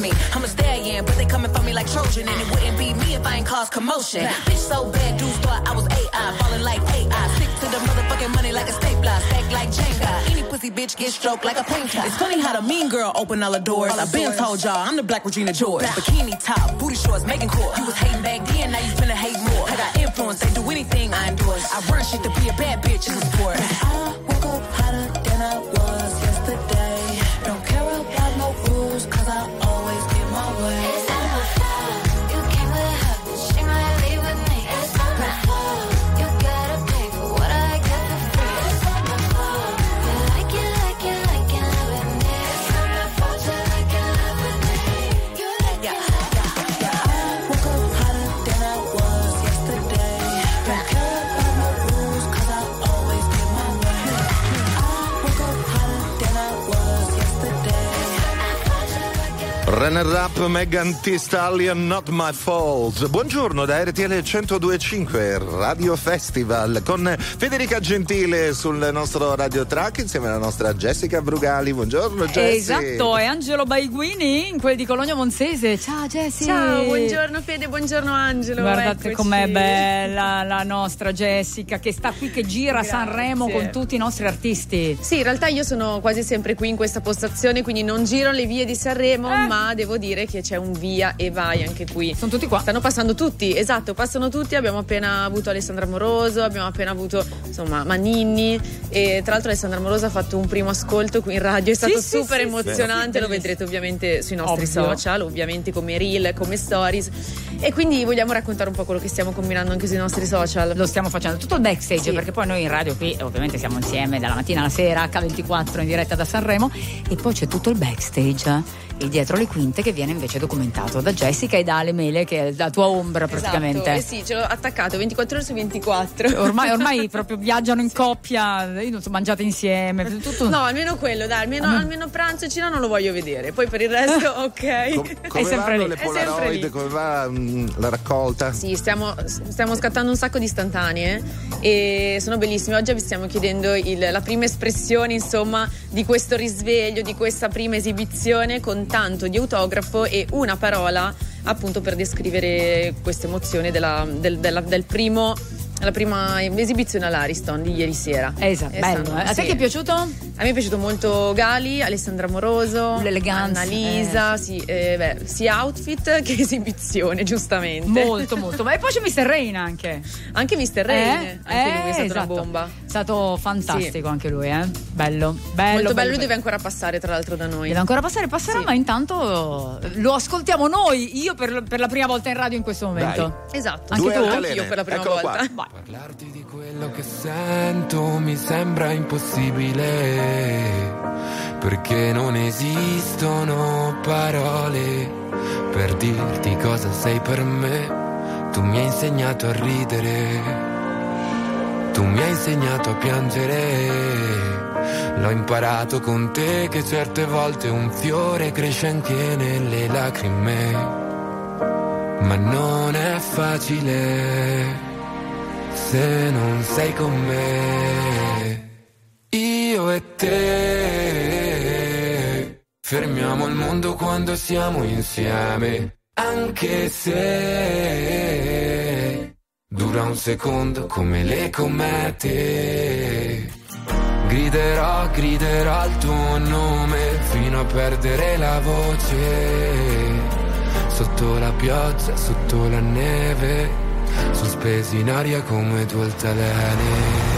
Me? I'm a stallion, but they coming for me like Trojan, and it wouldn't be me if I ain't cause commotion. Bitch so bad, dudes thought I was AI, falling like AI. Stick to the motherfucking money like a stapler, stack like Jenga. Any pussy bitch get stroked like a painter. It's funny how the mean girl open all the doors. I been told y'all I'm the black Regina George. Bikini top, booty shorts, making court. You was hating back then, now you finna hate more. I got influence, they do anything I endorse. I run shit to be a bad bitch in the sport. Runner up Megan T. Stallion, Not My Fault. Buongiorno da RTL 1025 Radio Festival con Federica Gentile sul nostro radio track insieme alla nostra Jessica Brugali. Buongiorno Jessica. Esatto, e Angelo Baiguini in quel di Cologno Monsese. Ciao Jessi. Ciao, buongiorno Fede, buongiorno Angelo. Guardate eccoci. com'è bella la nostra Jessica che sta qui che gira a Sanremo con tutti i nostri artisti. Sì, in realtà io sono quasi sempre qui in questa postazione, quindi non giro le vie di Sanremo, ma devo dire che c'è un via e vai anche qui. Sono tutti qua. Stanno passando tutti, esatto, passano tutti. Abbiamo appena avuto Alessandra Moroso, abbiamo appena avuto insomma Maninni e tra l'altro Alessandra Moroso ha fatto un primo ascolto qui in radio, è stato sì, super sì, emozionante, sì. lo vedrete ovviamente sui nostri Ovvio. social, ovviamente come reel, come stories e quindi vogliamo raccontare un po' quello che stiamo combinando anche sui nostri social. Lo stiamo facendo tutto il backstage perché poi noi in radio qui ovviamente siamo insieme dalla mattina alla sera H24 in diretta da Sanremo e poi c'è tutto il backstage il dietro le quinte che viene invece documentato da Jessica e da Ale Mele che è la tua ombra praticamente. Esatto, eh sì, ce l'ho attaccato 24 ore su 24. Ormai, ormai proprio viaggiano in coppia, io non so, mangiate insieme, tutto. No, almeno quello, dai, almeno, almeno pranzo e cena non lo voglio vedere. Poi per il resto, ok. Com- come sempre vanno lì. le È sempre Polaroid? lì. Come va mm, la raccolta? Sì, stiamo, stiamo scattando un sacco di istantanee e sono bellissime. Oggi vi stiamo chiedendo il- la prima espressione, insomma, di questo risveglio, di questa prima esibizione con tanto di autografo e una parola appunto per descrivere questa emozione della- del, della- del primo la prima esibizione all'Ariston di ieri sera. Esatto, È bello. stato- eh. A te sì. che è piaciuto? A me è piaciuto molto Gali, Alessandra Moroso, L'eleganza, Annalisa, sì, eh, beh, sia outfit che esibizione, giustamente. Molto, molto. Ma e poi c'è Mr. Rain anche. Anche Mr. Rain, anche lui è stato esatto. una bomba. È stato fantastico anche lui, eh. Bello, bello. Molto bello, bello, lui deve ancora passare tra l'altro da noi. Deve ancora passare, passerà, Sì. ma intanto lo ascoltiamo noi, io per, per la prima volta in radio in questo momento. Esatto, Anche tu? Anch'io per la prima Eccolo volta. qua. Parlarti di quello che sento mi sembra impossibile perché non esistono parole per dirti cosa sei per me. Tu mi hai insegnato a ridere, tu mi hai insegnato a piangere. L'ho imparato con te che certe volte un fiore cresce anche nelle lacrime, ma non è facile se non sei con me. Io e te fermiamo il mondo quando siamo insieme, anche se dura un secondo come le comete. Griderò, griderò il tuo nome fino a perdere la voce. Sotto la pioggia, sotto la neve, sospesi in aria come due altalene.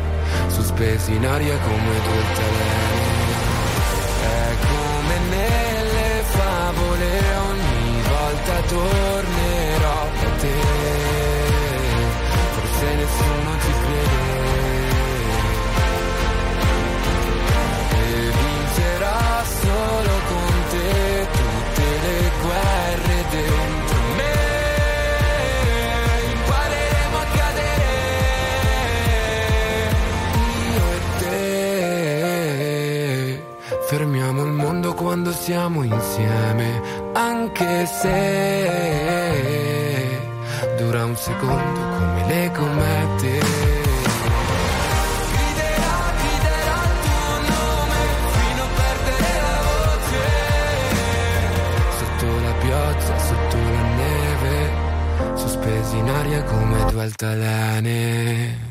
sospesi in aria come due altalene. È come nelle favole, ogni volta tornerò da te. Forse nessuno ci crede. E vincerò solo con quando siamo insieme, anche se dura un secondo come le comete. Griderò, griderò il tuo nome fino a perdere la voce. Sotto la pioggia, sotto la neve, sospesi in aria come due altalene.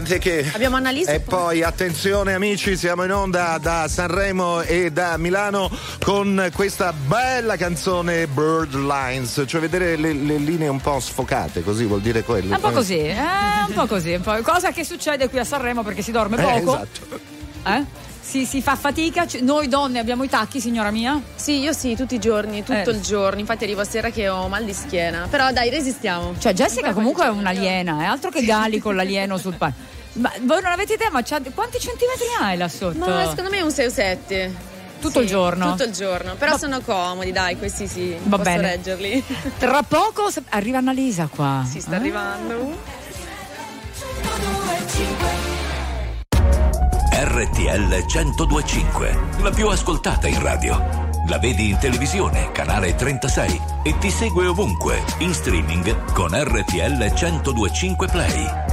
sente che. Abbiamo analizzato. E poi attenzione amici, siamo in onda da Sanremo e da Milano con questa bella canzone Bird Lines, cioè vedere le, le linee un po' sfocate, così vuol dire quello. Eh. Eh, un po' così, eh, un po' così, un po'. cosa che succede qui a Sanremo perché si dorme eh, poco. Eh, esatto. Eh? Si, si, fa fatica. Noi donne abbiamo i tacchi, signora mia? Sì, io sì, tutti i giorni, tutto eh. il giorno. Infatti arrivo a sera che ho mal di schiena. Però dai, resistiamo. Cioè, Jessica comunque è un'aliena, è altro che Gali con l'alieno sul pane. Ma voi non avete idea, ma quanti centimetri hai là sotto? Ma secondo me un 6 o 7. Tutto sì, il giorno? Tutto il giorno, però Va- sono comodi, dai, questi sì, Va posso bene. reggerli. Tra poco arriva Annalisa qua. Si sta ah. arrivando. RTL 1025, la più ascoltata in radio. La vedi in televisione, canale 36 e ti segue ovunque, in streaming con RTL 1025 Play.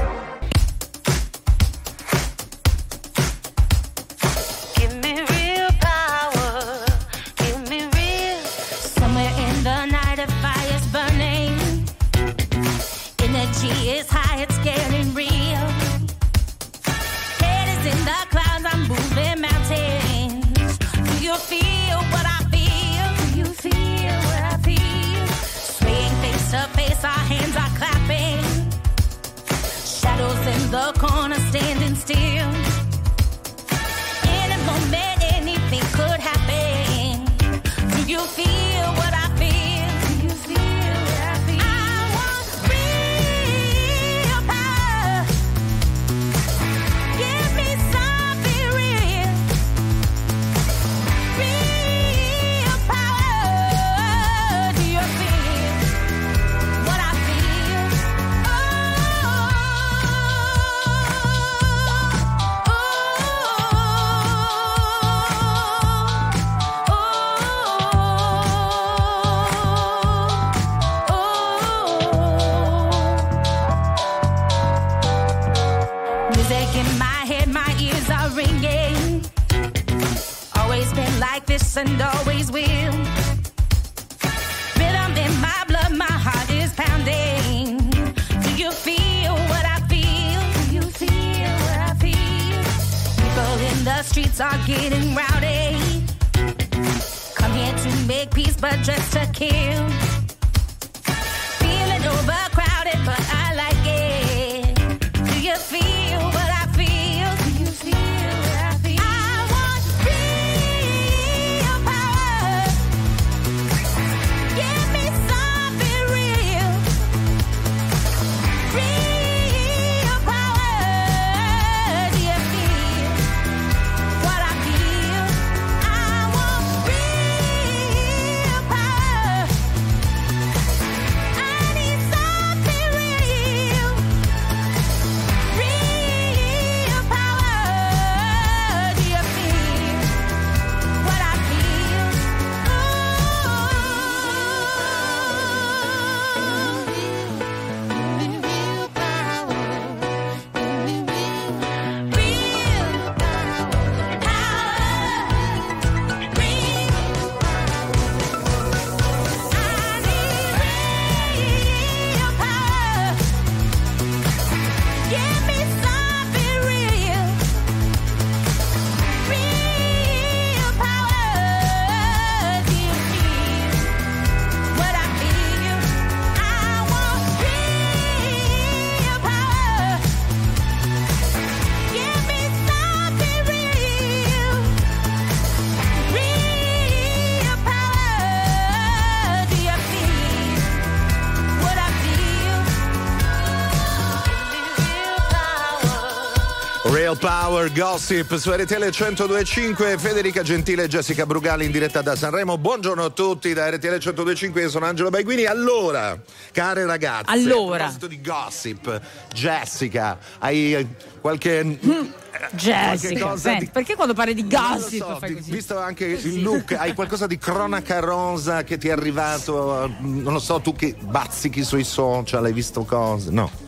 Power Gossip su RTL 1025 Federica Gentile e Jessica Brugali in diretta da Sanremo. Buongiorno a tutti da RTL 1025, io sono Angelo Baiguini. Allora, care ragazze, Allora. a proposito di gossip, Jessica, hai eh, qualche qualche Jessica, senti, di- perché quando parli di gossip so, fai così? visto anche il look, hai qualcosa di cronaca rosa che ti è arrivato, eh, non lo so, tu che bazzichi sui social, hai visto cose? No.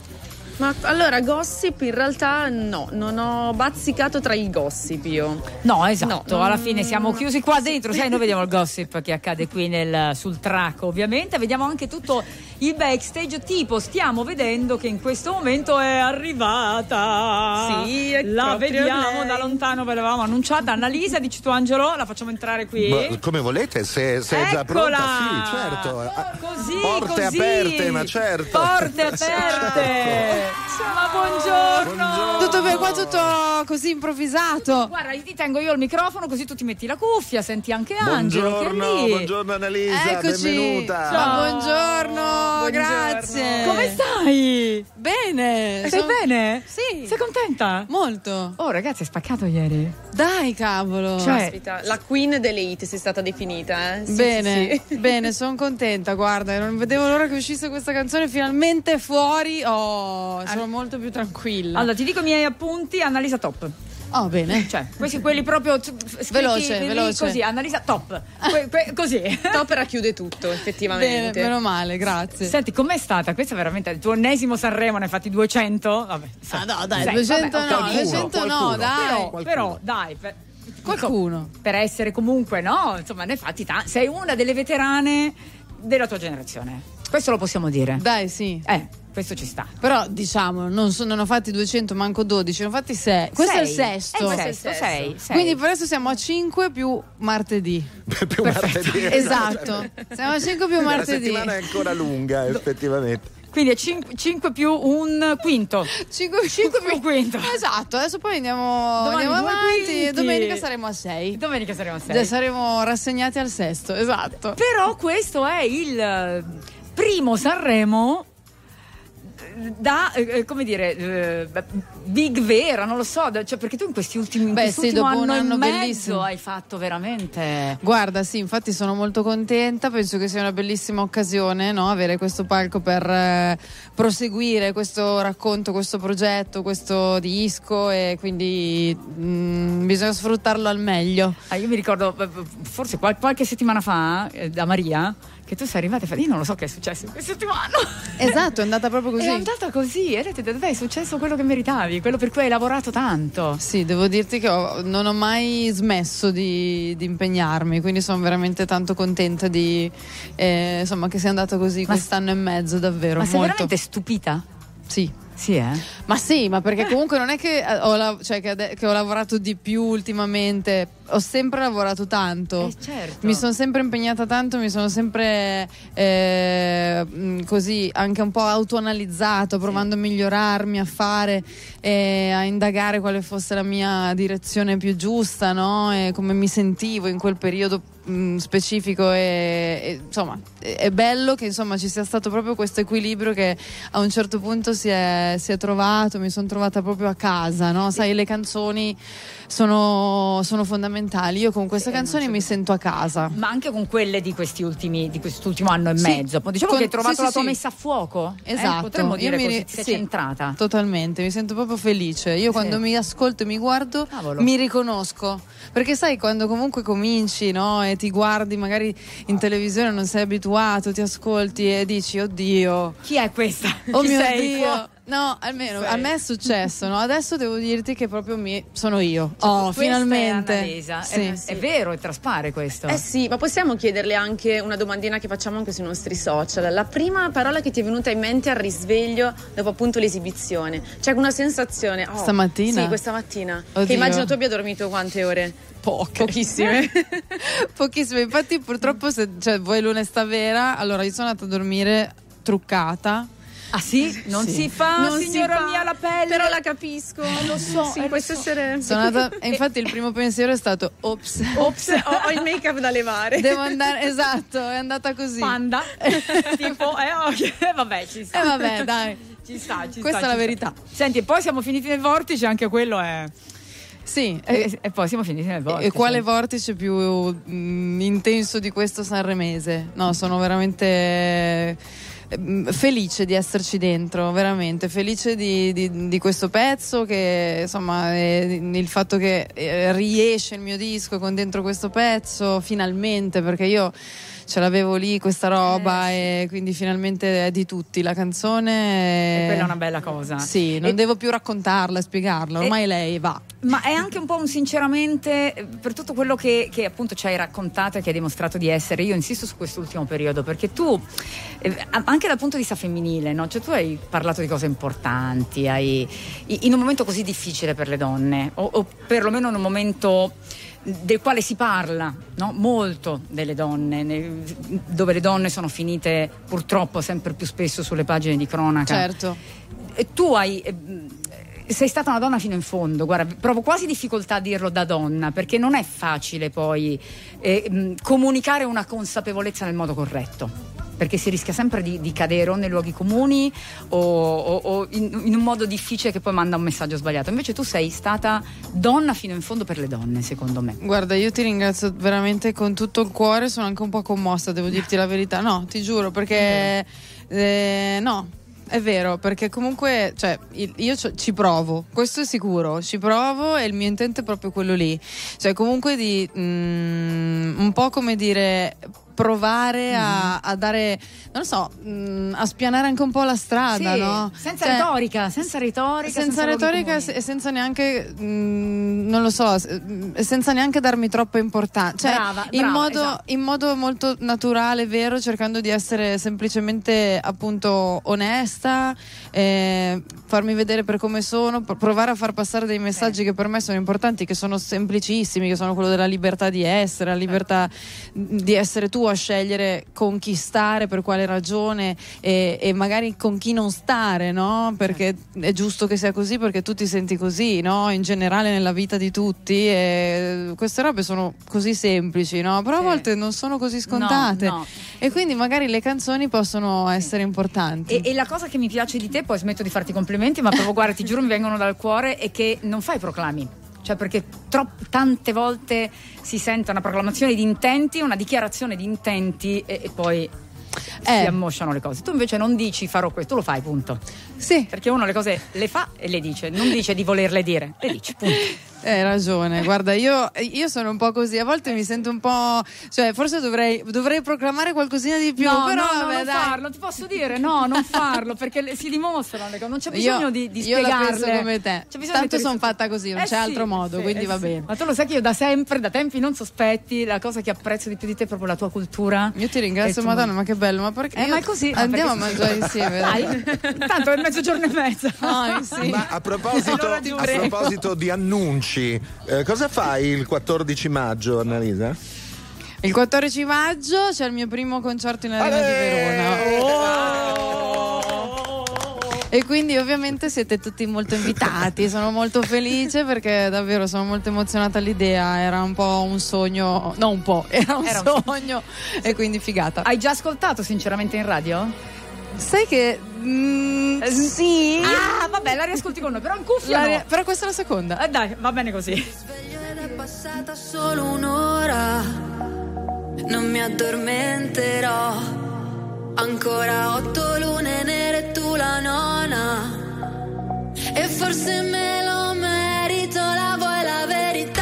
Ma allora, gossip in realtà no, non ho bazzicato tra i gossip io. No, esatto, No, alla non- fine siamo chiusi qua dentro, sai, noi vediamo il gossip che accade qui nel- sul track, ovviamente, vediamo anche tutto il backstage, tipo stiamo vedendo che in questo momento è arrivata. Sì, è la vediamo lei. da lontano, ve l'avevamo annunciata. Annalisa, dici tu Angelo, la facciamo entrare qui. Ma come volete, se, se è già pronta, sì, certo. Ah, Così, Porte così. aperte, ma certo. Porte aperte. Ma buongiorno. Tutto bene, qua tutto così improvvisato. Guarda, ti tengo io il microfono così tu ti metti la cuffia, senti anche Angelo Buongiorno, buongiorno Annalisa, Eccoci. benvenuta. Ma buongiorno, grazie. Come stai? Bene. Stai son- bene? Sì. Sei contenta? Molto. Oh ragazzi, è spaccato ieri. Dai, cavolo. Cioè- Caspita, la queen delle hit sei stata definita, eh? Sì, bene, sì, sì. bene, sono contenta. Guarda, non vedevo l'ora che uscisse questa canzone finalmente fuori. Oh, sono molto più tranquilla. Allora, ti dico i miei appunti, Annalisa top. Oh, bene. Cioè, questi quelli proprio scritti Veloce, veloce. così, Annalisa top. Que- que- così. Top racchiude tutto, Bene, effettivamente. meno male, grazie. Senti, com'è stata? Questo è veramente il tuo ennesimo Sanremo, ne hai fatti 200? Vabbè. Ah, no, dai, Sì, 200 vabbè, no, ok. 200 no, dai. Però, però, dai, per, Qualcuno. per essere comunque, no? Insomma, ne hai fatti tanti. Sei una delle veterane della tua generazione. Questo lo possiamo dire. Dai, sì. Eh, questo ci sta. Però diciamo, non, so- non ho fatti 200, manco 12, ne ho fatti 6. Questo è il Sei. sesto. È il sesto, sei, sei. Quindi per adesso siamo a 5 più martedì. più martedì. Esatto. Siamo a 5 più La martedì. settimana è ancora lunga, effettivamente. Quindi è 5 più un quinto. 5, più un quinto. Esatto, adesso poi andiamo, andiamo avanti quinti. e domenica saremo a 6. Domenica saremo a 6. Già saremo rassegnati al sesto, esatto. Però questo è il eh, primo Sanremo eh, da eh, eh, come dire eh, big vera non lo so cioè, perché tu in questi ultimi Beh, sì, dopo un anno, anno e mezzo bellissimo. hai fatto veramente Guarda, sì, infatti sono molto contenta, penso che sia una bellissima occasione no? avere questo palco per eh, proseguire questo racconto, questo progetto, questo disco e quindi mm, bisogna sfruttarlo al meglio. Ah, io mi ricordo eh, forse qual- qualche settimana fa eh, da Maria che tu sei arrivata e fai, io non lo so che è successo in quest'ultimo anno. Esatto, è andata proprio così. È andata così, e detto, dai, è successo quello che meritavi, quello per cui hai lavorato tanto. Sì, devo dirti che ho- non ho mai smesso di, di impegnarmi, quindi sono veramente tanto contenta di, eh, insomma, che sia andato così quest'anno e mezzo, davvero. Ma sei molto. veramente stupita? Sì. Sì, eh? Ma sì, ma perché comunque non è che eh, ho, la- cioè che ade- che ho lavorato di più ultimamente, ho sempre lavorato tanto. certo. Mi sono sempre impegnata tanto, mi sono sempre eh, mh, così anche un po' autoanalizzato, provando a migliorarmi, a fare, eh, a indagare quale fosse la mia direzione più giusta, no? E come mi sentivo in quel periodo mh, specifico e, e, insomma è è bello che insomma ci sia stato proprio questo equilibrio che a un certo punto si è, si è trovato, mi sono trovata proprio a casa, no? Sai, le canzoni sono, sono fondamentali. Io con queste canzoni mi sento a casa. Ma anche con quelle di questi ultimi, di quest'ultimo anno e Sì. mezzo. Diciamo Con- che hai trovato sì, la sì, tua sì. messa a fuoco. Eh, Esatto, potremmo Io dire mi così, sì, centrata. Totalmente, mi sento proprio felice. Io quando mi ascolto e mi guardo Cavolo. mi riconosco. Perché sai, quando comunque cominci no, e ti guardi magari in televisione, non sei abituato, ti ascolti e dici, oddio. Chi è questa? Oh Chi mio sei? Dio. No, almeno a me è successo, no? Adesso devo dirti che proprio mi sono io. Cioè, oh, finalmente. È. Sì. È, è vero, è traspare questo. Eh sì, ma possiamo chiederle anche una domandina che facciamo anche sui nostri social. La prima parola che ti è venuta in mente al risveglio dopo appunto l'esibizione? C'è una sensazione. oh, Stamattina? Sì, questa mattina. Oddio. Che immagino tu abbia dormito quante ore? Poche. Pochissime. Pochissime. Infatti, purtroppo, se cioè, vuoi l'onestà vera, allora io sono andata a dormire truccata. Ah sì? Non si fa, Non si signora fa, mia, la pelle. Però la capisco. lo so, Sì, eh, questo so. essere. Sono andata, e infatti, il primo pensiero è stato: ops, Ops, ho, ho il make up da levare. Devo andare, esatto, è andata così. Panda. tipo, eh, ok, vabbè, ci sta. Eh, vabbè, dai. Ci sta, ci Questa sta, è la verità. sta. Senti, e poi siamo finiti nel vortice, anche quello è. Sì, E, e poi siamo finiti nel vortice. E quale vortice più mm, intenso di questo sanremese? No, sono veramente felice di esserci dentro, veramente felice di, di- di questo pezzo, che insomma è- il fatto che eh, riesce il mio disco con dentro questo pezzo, finalmente, perché io ce l'avevo lì questa roba e quindi finalmente è di tutti la canzone. E quella è una bella cosa. Sì, non E- devo più raccontarla, spiegarla, ormai lei va. Ma è anche un po' un sinceramente eh, per tutto quello che, che appunto ci hai raccontato e che hai dimostrato di essere. Io insisto su quest'ultimo periodo perché tu, eh, anche dal punto di vista femminile, no? cioè tu hai parlato di cose importanti, hai, in un momento così difficile per le donne, o, o perlomeno in un momento del quale si parla no? molto delle donne, ne- dove le donne sono finite purtroppo sempre più spesso sulle pagine di cronaca. Certo. E tu hai. eh, sei stata una donna fino in fondo, guarda, provo quasi difficoltà a dirlo da donna, perché non è facile poi eh, mh, comunicare una consapevolezza nel modo corretto. Perché si rischia sempre di, di cadere o nei luoghi comuni o, o- o in, in un modo difficile che poi manda un messaggio sbagliato. Invece tu sei stata donna fino in fondo per le donne, secondo me. Guarda, io ti ringrazio veramente con tutto il cuore, sono anche un po' commossa, devo dirti la verità. No, ti giuro, perché eh, no, è vero, perché comunque cioè, io ci- ci provo, questo è sicuro, ci provo e il mio intento è proprio quello lì. Cioè, comunque di mm, un po' come dire provare a, a dare, non lo so, mm, a spianare anche un po' la strada, Sì, no? Senza Cioè, retorica, senza retorica. senza luoghi retorica e senza neanche, mm, non lo so, mm, senza neanche darmi troppa importanza. Cioè, Brava, in, brava, modo, esatto. in modo molto naturale, vero, cercando di essere semplicemente appunto onesta, eh, farmi vedere per come sono, pr- provare a far passare dei messaggi che per me sono importanti, che sono semplicissimi, che sono quello della libertà di essere, la libertà mm, di essere tu a scegliere con chi stare, per quale ragione e, e magari con chi non stare, no? Perché è giusto che sia così perché tu ti senti così, no? In generale nella vita di tutti e queste robe sono così semplici, no? Però a volte non sono così scontate no. e quindi magari le canzoni possono essere importanti. E, e la cosa che mi piace di te, poi smetto di farti complimenti, ma proprio guarda, ti giuro mi vengono dal cuore, è che non fai proclami. Cioè perché troppo, tante volte si sente una proclamazione di intenti, una dichiarazione di intenti e, e poi... Eh. si ammosciano le cose. Tu invece non dici farò questo, lo fai, punto. Sì. Perché uno le cose le fa e le dice, non dice di volerle dire, le dice, punto. Hai ragione, guarda, io, io sono un po' così, a volte mi sento un po'. cioè, forse dovrei, dovrei proclamare qualcosina di più. no, però no, no, vabbè, non dai. farlo, ti posso dire, no, non farlo, perché le- si dimostrano le cose, non c'è bisogno Io, di, di io la spiegarle. penso come te. Tanto sono fatta così, non Eh c'è sì, altro modo, sì, quindi eh va sì. bene. Ma tu lo sai che io da sempre, da tempi non sospetti, la cosa che apprezzo di più di te è proprio la tua cultura. Io ti ringrazio, Madonna, ma che bello, ma perché? Eh, io- ma è così. Andiamo a mangiare insieme. Dai, tanto è mezzogiorno e mezzo. Ah, sì. Ma a proposito, a proposito di annunci, eh, cosa fai il 14 maggio, Annalisa? Il 14 maggio c'è il mio primo concerto in Arena di Verona. E quindi ovviamente siete tutti molto invitati, sono molto felice perché davvero sono molto emozionata all'idea, era un po' un sogno, no un po', era un Era un sogno e quindi figata. Hai già ascoltato sinceramente in radio? Sai che mm, sì. Ah, vabbè, la riascolti con noi, però in cuffia La- no. però questa è la seconda. Eh, dai, va bene così. È passata solo un'ora, non mi addormenterò. Ancora otto lune nere e tu la nona. E forse me lo merito, la vuoi la verità?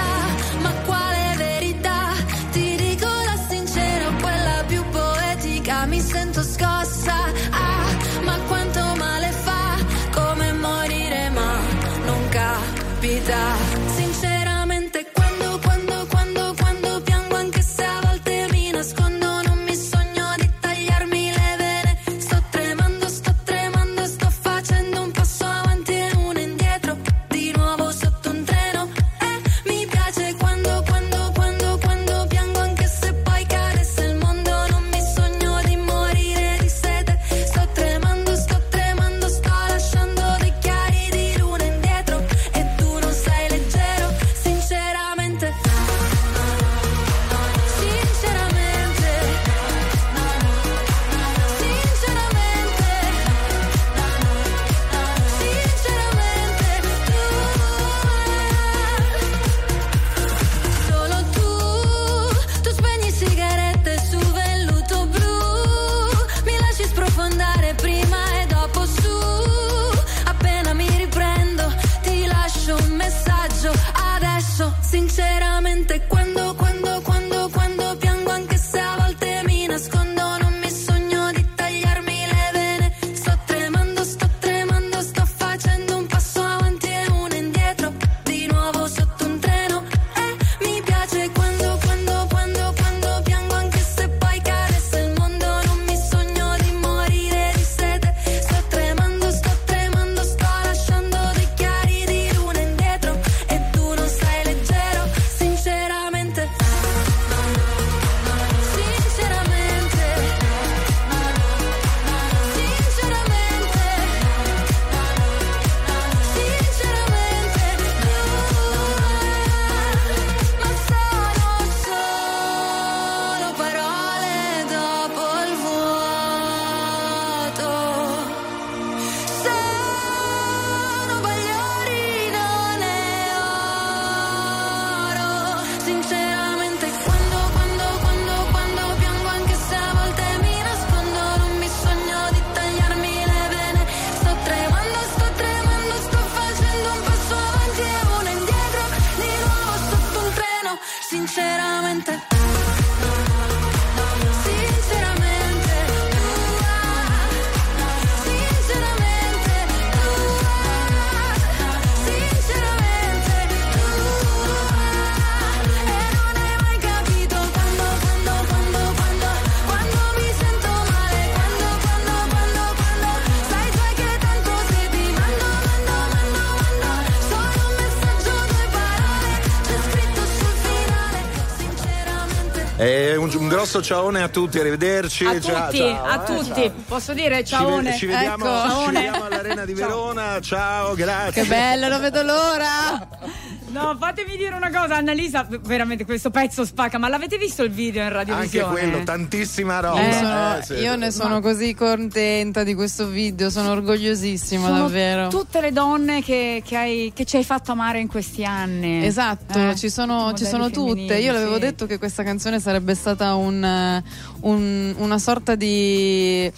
Grosso ciaone a tutti, arrivederci. A Ciao, tutti, ciao, a eh, tutti. ciao. Posso dire Ci, ve- ciaone? ci vediamo, Ecco. ci vediamo all'Arena di Verona. Ciao, grazie. Che bello, non vedo l'ora. No, fatemi dire una cosa, Annalisa, veramente questo pezzo spacca, ma l'avete visto il video in Anche radiovisione? quello, tantissima roba. Io, sono- eh, sì. io ne sono così contenta di questo video, sono orgogliosissima Sono davvero. tutte le donne che, che hai- che ci hai fatto amare in questi anni. Esatto, Eh, ci sono, ci sono tutte. Io l'avevo sì. detto che questa canzone sarebbe stata un, eh, un- una sorta di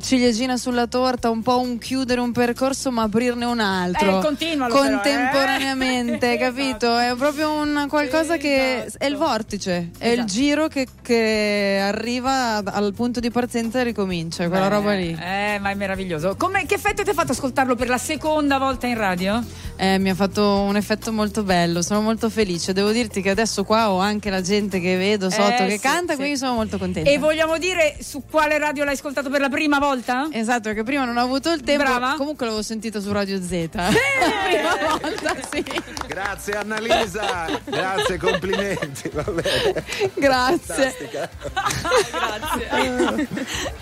ciliegina sulla torta, un po' un chiudere un percorso ma aprirne un altro. Eh, continualo però, eh. contemporaneamente, capito? È proprio un qualcosa che è il vortice, è il giro che, che arriva al punto di partenza e ricomincia, quella Beh, roba lì. Eh, ma è meraviglioso. Come, che effetto ti ha fatto ascoltarlo per la seconda volta in radio? Eh, mi ha fatto un effetto molto bello, sono molto felice. Devo dirti che adesso qua ho anche la gente che vedo sotto Eh, che sì, canta, sì. quindi sono molto contenta. E vogliamo dire su quale radio l'hai ascoltato per la prima volta? Esatto, perché prima non ho avuto il tempo. Brava. Comunque l'avevo sentito su Radio Z. prima volta, sì. Grazie Annalisa, grazie, complimenti. Va bene. Grazie. Grazie.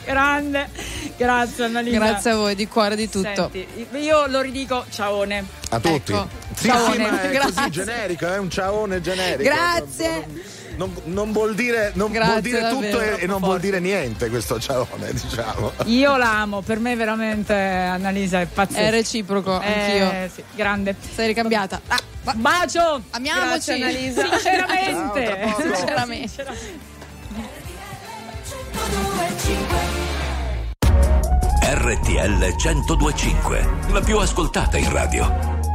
Grande. Grazie Annalisa. Grazie a voi, di cuore di tutto. Senti, io lo ridico, ciaone. A tutti. Ecco. Sì, Ciaone. sì, ma è generico, è un ciaone generico. Grazie. Non, non vuol dire, non Grazie, vuol dire tutto e, e non vuol dire niente questo ciaone, diciamo. Io l'amo, per me veramente Annalisa è pazzesca. È reciproco, Eh, anch'io. sì, grande. Sei ricambiata. Ah, Bacio! amiamoci. Grazie, Annalisa. Sinceramente. Ciao, poco. Sinceramente. RTL 1025, la più ascoltata in radio.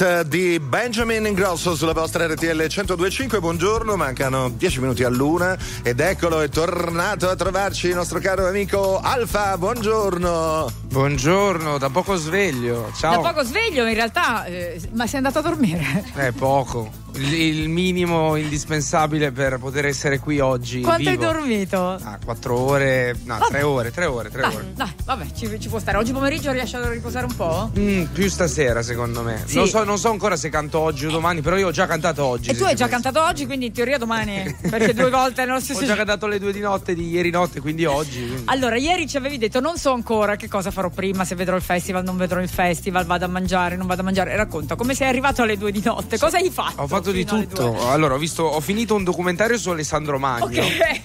You. Kite di Benjamin Ingrosso sulla vostra RTL 1025, buongiorno, mancano 10 minuti all'una ed eccolo, è tornato a trovarci il nostro caro amico Alfa, buongiorno. Buongiorno, da poco sveglio. Da Ciao. poco sveglio in realtà, eh, ma sei andato a dormire? Eh, poco. Il, il minimo indispensabile per poter essere qui oggi. Quanto hai vivo. dormito? Ah, quattro ore. No, tre ore, tre ore, tre Dai, ore. dai, vabbè, ci, ci può stare. Oggi pomeriggio riesci a riposare un po'? Mm, più stasera, secondo me. Sì. Non, so, non so ancora se canto oggi o domani, però io ho già cantato oggi. E tu hai già pensi. cantato oggi, quindi in teoria domani, perché due volte nello stesso Ho già cantato alle due di notte di ieri notte, quindi oggi. quindi- Allora, ieri ci avevi detto non so ancora che cosa farò prima, se vedrò il festival, non vedrò il festival, vado a mangiare, non vado a mangiare. Racconta, come sei arrivato alle due di notte? Cosa hai fatto? Ho fatto di tutto. Allora, ho visto, ho finito un documentario su Alessandro Magno Ok.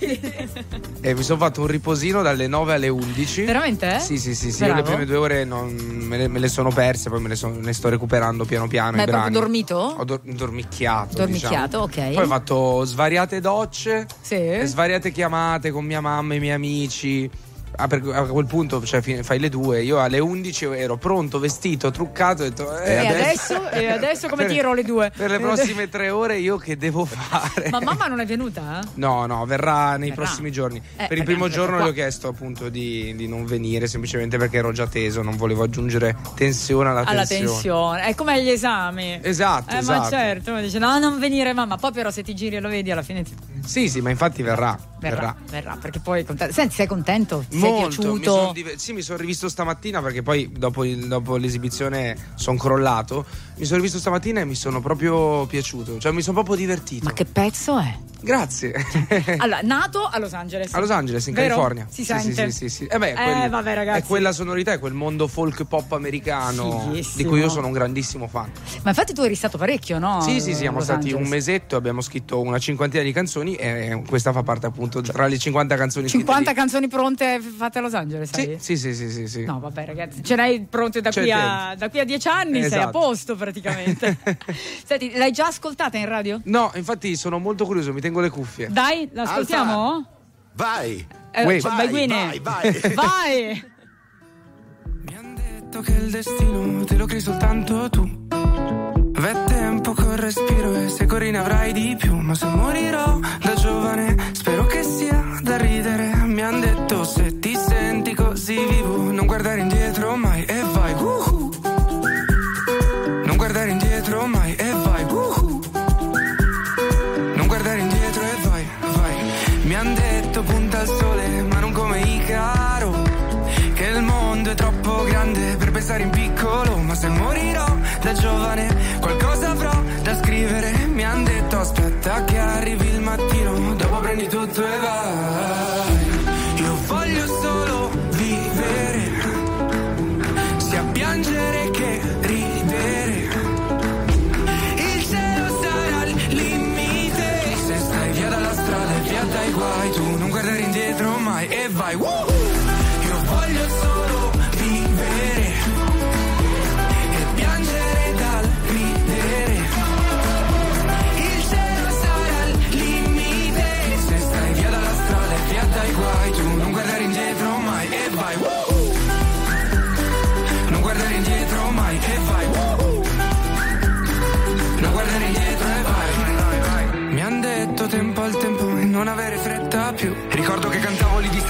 e mi sono fatto un riposino dalle 9 alle 11. Veramente? Sì, sì, sì, sì. Io le prime due ore non- me, le, me le sono perse, poi me le, sono- ne sto recuperando piano piano. Ma hai brani. dormito? Ho dor- dormicchiato. Dormicchiato, diciamo. ok. Poi ho fatto svariate docce, Sì. svariate chiamate con mia mamma e i miei amici. Ah, per- a quel punto cioè, fai le due. Io alle 11 ero pronto, vestito, truccato. Ho detto, eh, E adesso, e adesso come Per- tiro le due? Per le prossime tre ore io che devo fare? Ma mamma non è venuta? No, no, verrà nei Verrà. prossimi giorni. Eh, per il primo giorno le ho chiesto appunto di, di non venire semplicemente perché ero già teso, non volevo aggiungere tensione alla, Alla tensione. tensione. È come agli esami. Esatto, Eh, esatto. ma certo, uno dice no, non venire mamma. Poi però se ti giri e lo vedi alla fine ti- Sì, sì, ma infatti verrà. Verrà, verrà, perché poi contento. Senti, sei contento? Ti sei Molto, mi piaciuto? sono diver- sì, mi sono rivisto stamattina perché poi dopo, il- dopo l'esibizione sono crollato. Mi sono rivisto stamattina e mi sono proprio piaciuto, cioè mi sono proprio divertito. Ma che pezzo è? Grazie. Allora, nato a Los Angeles. A Los Angeles, in Vero? California. Si Sì, sì, sente. sì, sì, sì. Eh beh, Eh, quel- vabbè, ragazzi. È quella sonorità, è quel mondo folk pop americano di Fighissimo. cui io sono un grandissimo fan. Ma infatti tu eri stato parecchio, no? Sì, sì, siamo Los stati Angeles. un mesetto, abbiamo scritto una cinquantina di canzoni e questa fa parte appunto tra le 50 canzoni 50 canzoni pronte fatte a Los Angeles, sai? Sì, sì, sì, sì, sì. No, vabbè, ragazzi, ce n'hai pronte da qui, a, da qui a dieci anni, sei a Esatto. posto praticamente. Senti, l'hai già ascoltata in radio? No, infatti sono molto curioso, mi tengo le cuffie. Dai, l'ascoltiamo? Vai! Eh, Wait. cioè, Vai, vai, vai. Vai! detto che il destino te lo crei soltanto tu. Col respiro e se corri ne avrai di più. Ma se morirò da giovane, spero che sia da ridere.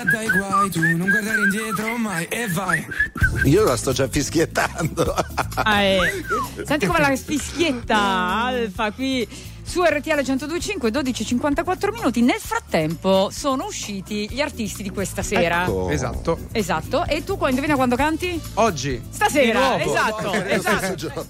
via dai guai, tu non guardare indietro mai e vai. Io la sto già fischiettando. Ah, eh. Senti come la fischietta Alfa qui su RTL 1025 12.54 minuti. Nel frattempo sono usciti gli artisti di questa sera. Ecco. Esatto. Esatto. E tu qua indovina quando canti? Oggi. Stasera, Di nuovo. esatto, esatto.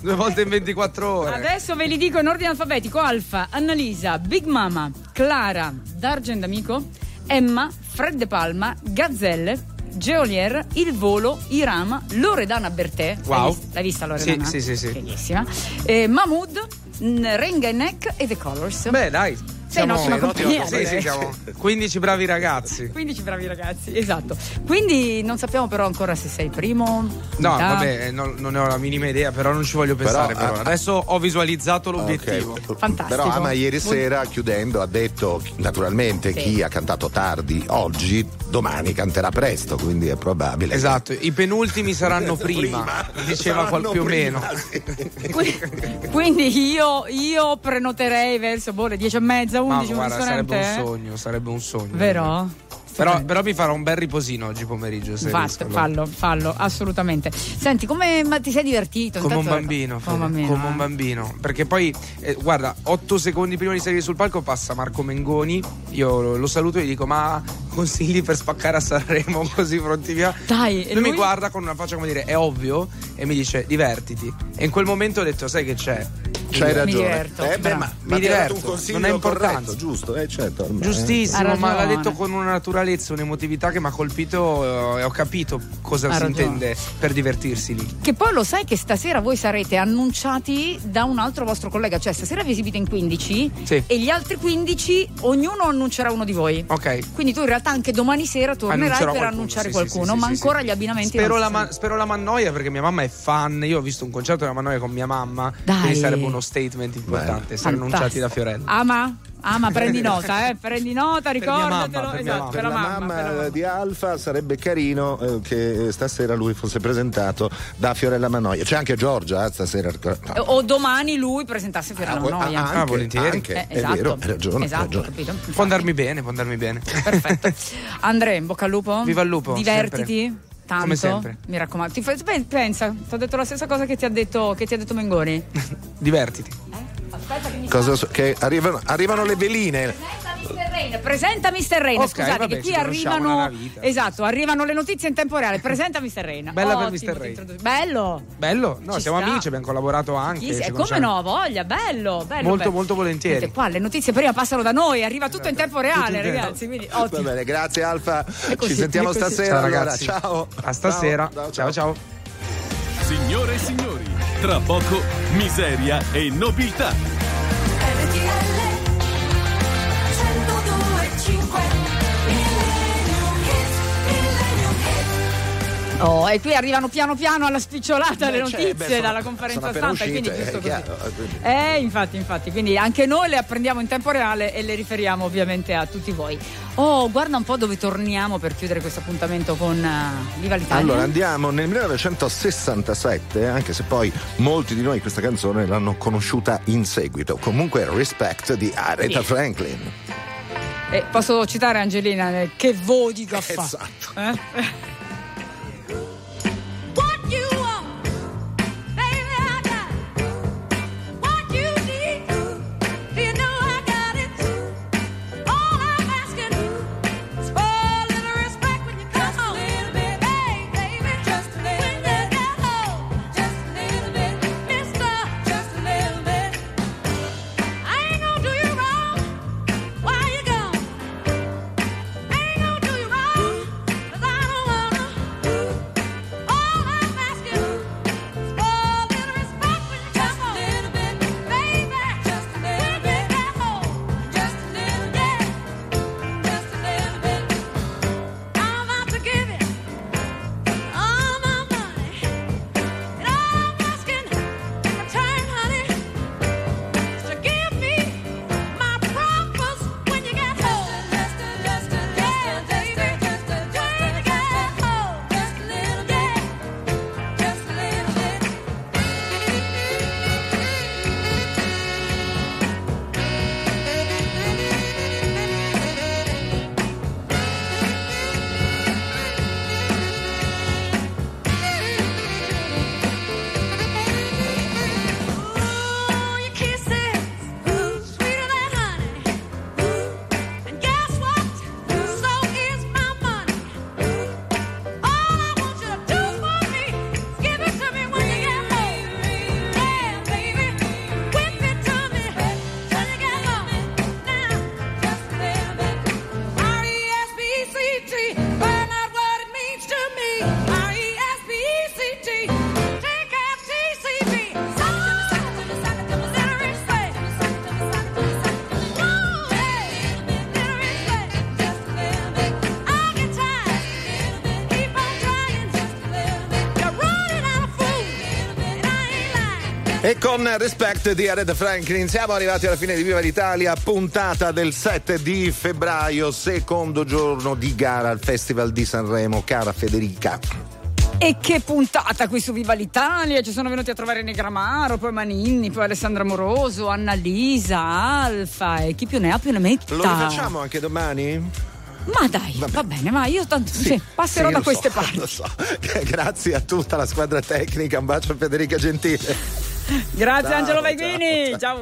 Due volte in 24 ore. Adesso ve li dico in ordine alfabetico: Alfa, Annalisa, Big Mama, Clara, D'Argent Amico, Emma, Fred De Palma, Gazzelle. Geolier, Il Volo, Irama, Loredana Bertè. Wow. L'hai vis- L'hai vista Loredana? Sì, sì, sì, sì. Fighissima. Eh, Mahmood, Renga e Neck e The Colors. Beh, dai. Sei in ottima compagnia, Sì, sì, siamo 15 bravi ragazzi. 15 bravi ragazzi, esatto. Quindi non sappiamo però ancora se sei primo. No, metà. vabbè, non, non ne ho la minima idea, però non ci voglio pensare. Però, Però, ah, Adesso ho visualizzato l'obiettivo. Fantastico. Però Ama ieri sera chiudendo ha detto naturalmente Sì. chi ha cantato tardi oggi, domani canterà presto, quindi è probabile. Esatto, i penultimi saranno prima, diceva qual- Saranno più o prima, meno. Quindi io, io prenoterei verso boh, le 10 e mezza, 11 un guarda, sarebbe un eh? sogno, sarebbe un sogno. Vero? Però, però mi farò un bel riposino oggi pomeriggio. Se Fatto, fallo, fallo, assolutamente. Senti, come ma ti sei divertito? Come un bambino, Come bambino, come eh? un bambino. Perché poi, eh, guarda, otto secondi prima di salire sul palco passa Marco Mengoni. Io lo, lo saluto e gli dico: Ma consigli per spaccare a Sanremo così pronti via? Dai, lui, lui? mi guarda con una faccia come dire: È ovvio? E mi dice: Divertiti. E in quel momento ho detto: Sai che c'è? C'hai Mi ragione. diverto. Eh, beh, ma, mi ma diverto. non è importante. corretto, giusto? Eh, certo, ormai, eh. Giustissimo, ma l'ha detto con una naturalezza, un'emotività che mi ha colpito eh, e ho capito cosa Ha si ragione. intende per divertirsi lì. Che poi lo sai che stasera voi sarete annunciati da un altro vostro collega, cioè stasera vi esibite in 15 Sì. e gli altri 15 ognuno annuncerà uno di voi. Ok. Quindi tu in realtà anche domani sera tornerai Annuncerò per qualcuno, annunciare sì, qualcuno, sì, ma ancora gli abbinamenti Spero la, ma- spero la Mannoia perché mia mamma è fan. Io ho visto un concerto della Mannoia con mia mamma. Dai. Quindi sarebbe uno statement importante. Essere Fantastico. annunciati da Fiorella. Ama, ama, prendi nota, eh, prendi nota, ricordatelo. per esatto, per Per la mamma. mamma di Alfa sarebbe carino eh, che stasera lui fosse presentato da Fiorella Manoia. C'è anche Giorgia eh, stasera. no. O domani lui presentasse Fiorella Ah, Manoia. ah, anche, volentieri. anche, Eh, è esatto. vero, hai ragione. hai Esatto, ragione. capito? Può andarmi bene, può andarmi bene. Andrea, in bocca al lupo. Viva il lupo, Divertiti. sempre. Tanto, Come sempre. mi raccomando. Ti pensa, ti ho detto la stessa cosa che ti ha detto, che ti ha detto Mengoni. Divertiti. Aspetta che mi Cosa so- che arrivano, arrivano le veline. Presenta Mr. Rain. Ok, Scusate, vabbè, che qui arrivano. Esatto, arrivano le notizie in tempo reale. Presenta Mr. Rain. Bella per Ottimo, Mr. Introdu- Bello. Bello? No, Ci siamo sta. amici, abbiamo collaborato anche. E come no, voglia, bello, bello. Molto, bello. molto volentieri. Vedete, qua le notizie prima passano da noi, arriva tutto in tempo reale, in tempo. ragazzi. Quindi Va ottimo. bene, grazie Alfa. Ci sentiamo stasera. Ciao, ragazzi. Ciao. A stasera. Ciao, ciao. ciao. Signore e signori, tra poco miseria e nobiltà. Oh, e qui arrivano piano piano alla spicciolata le Beh, cioè, notizie beh, sono- dalla conferenza stampa. e quindi uscite, giusto è così. chiaro, quindi- Eh, infatti, infatti, quindi anche noi le apprendiamo in tempo reale e le riferiamo ovviamente a tutti voi. Oh, guarda un po' dove torniamo per chiudere questo appuntamento con uh, Viva l'Italia. Allora andiamo nel 1967, anche se poi molti di noi questa canzone l'hanno conosciuta in seguito. Comunque Respect di Aretha Sì. Franklin. Eh, posso citare Angelina, eh, che vodica fa. Esatto. Eh? Con Respect di Aretha Franklin siamo arrivati alla fine di Viva l'Italia, puntata del 7 di febbraio, secondo giorno di gara al Festival di Sanremo. Cara Federica. E che puntata qui su Viva l'Italia! Ci sono venuti a trovare Negramaro, poi Maninni, poi Alessandra Moroso, Annalisa, Alfa e chi più ne ha più ne metta. Lo rifacciamo anche domani? Ma dai, va bene, ma io tanto sì, passerò Sì, da queste so, parti. lo so. Grazie a tutta la squadra tecnica, un bacio a Federica Gentile. Grazie Ciao, Angelo ciao, Vaiguini, ciao.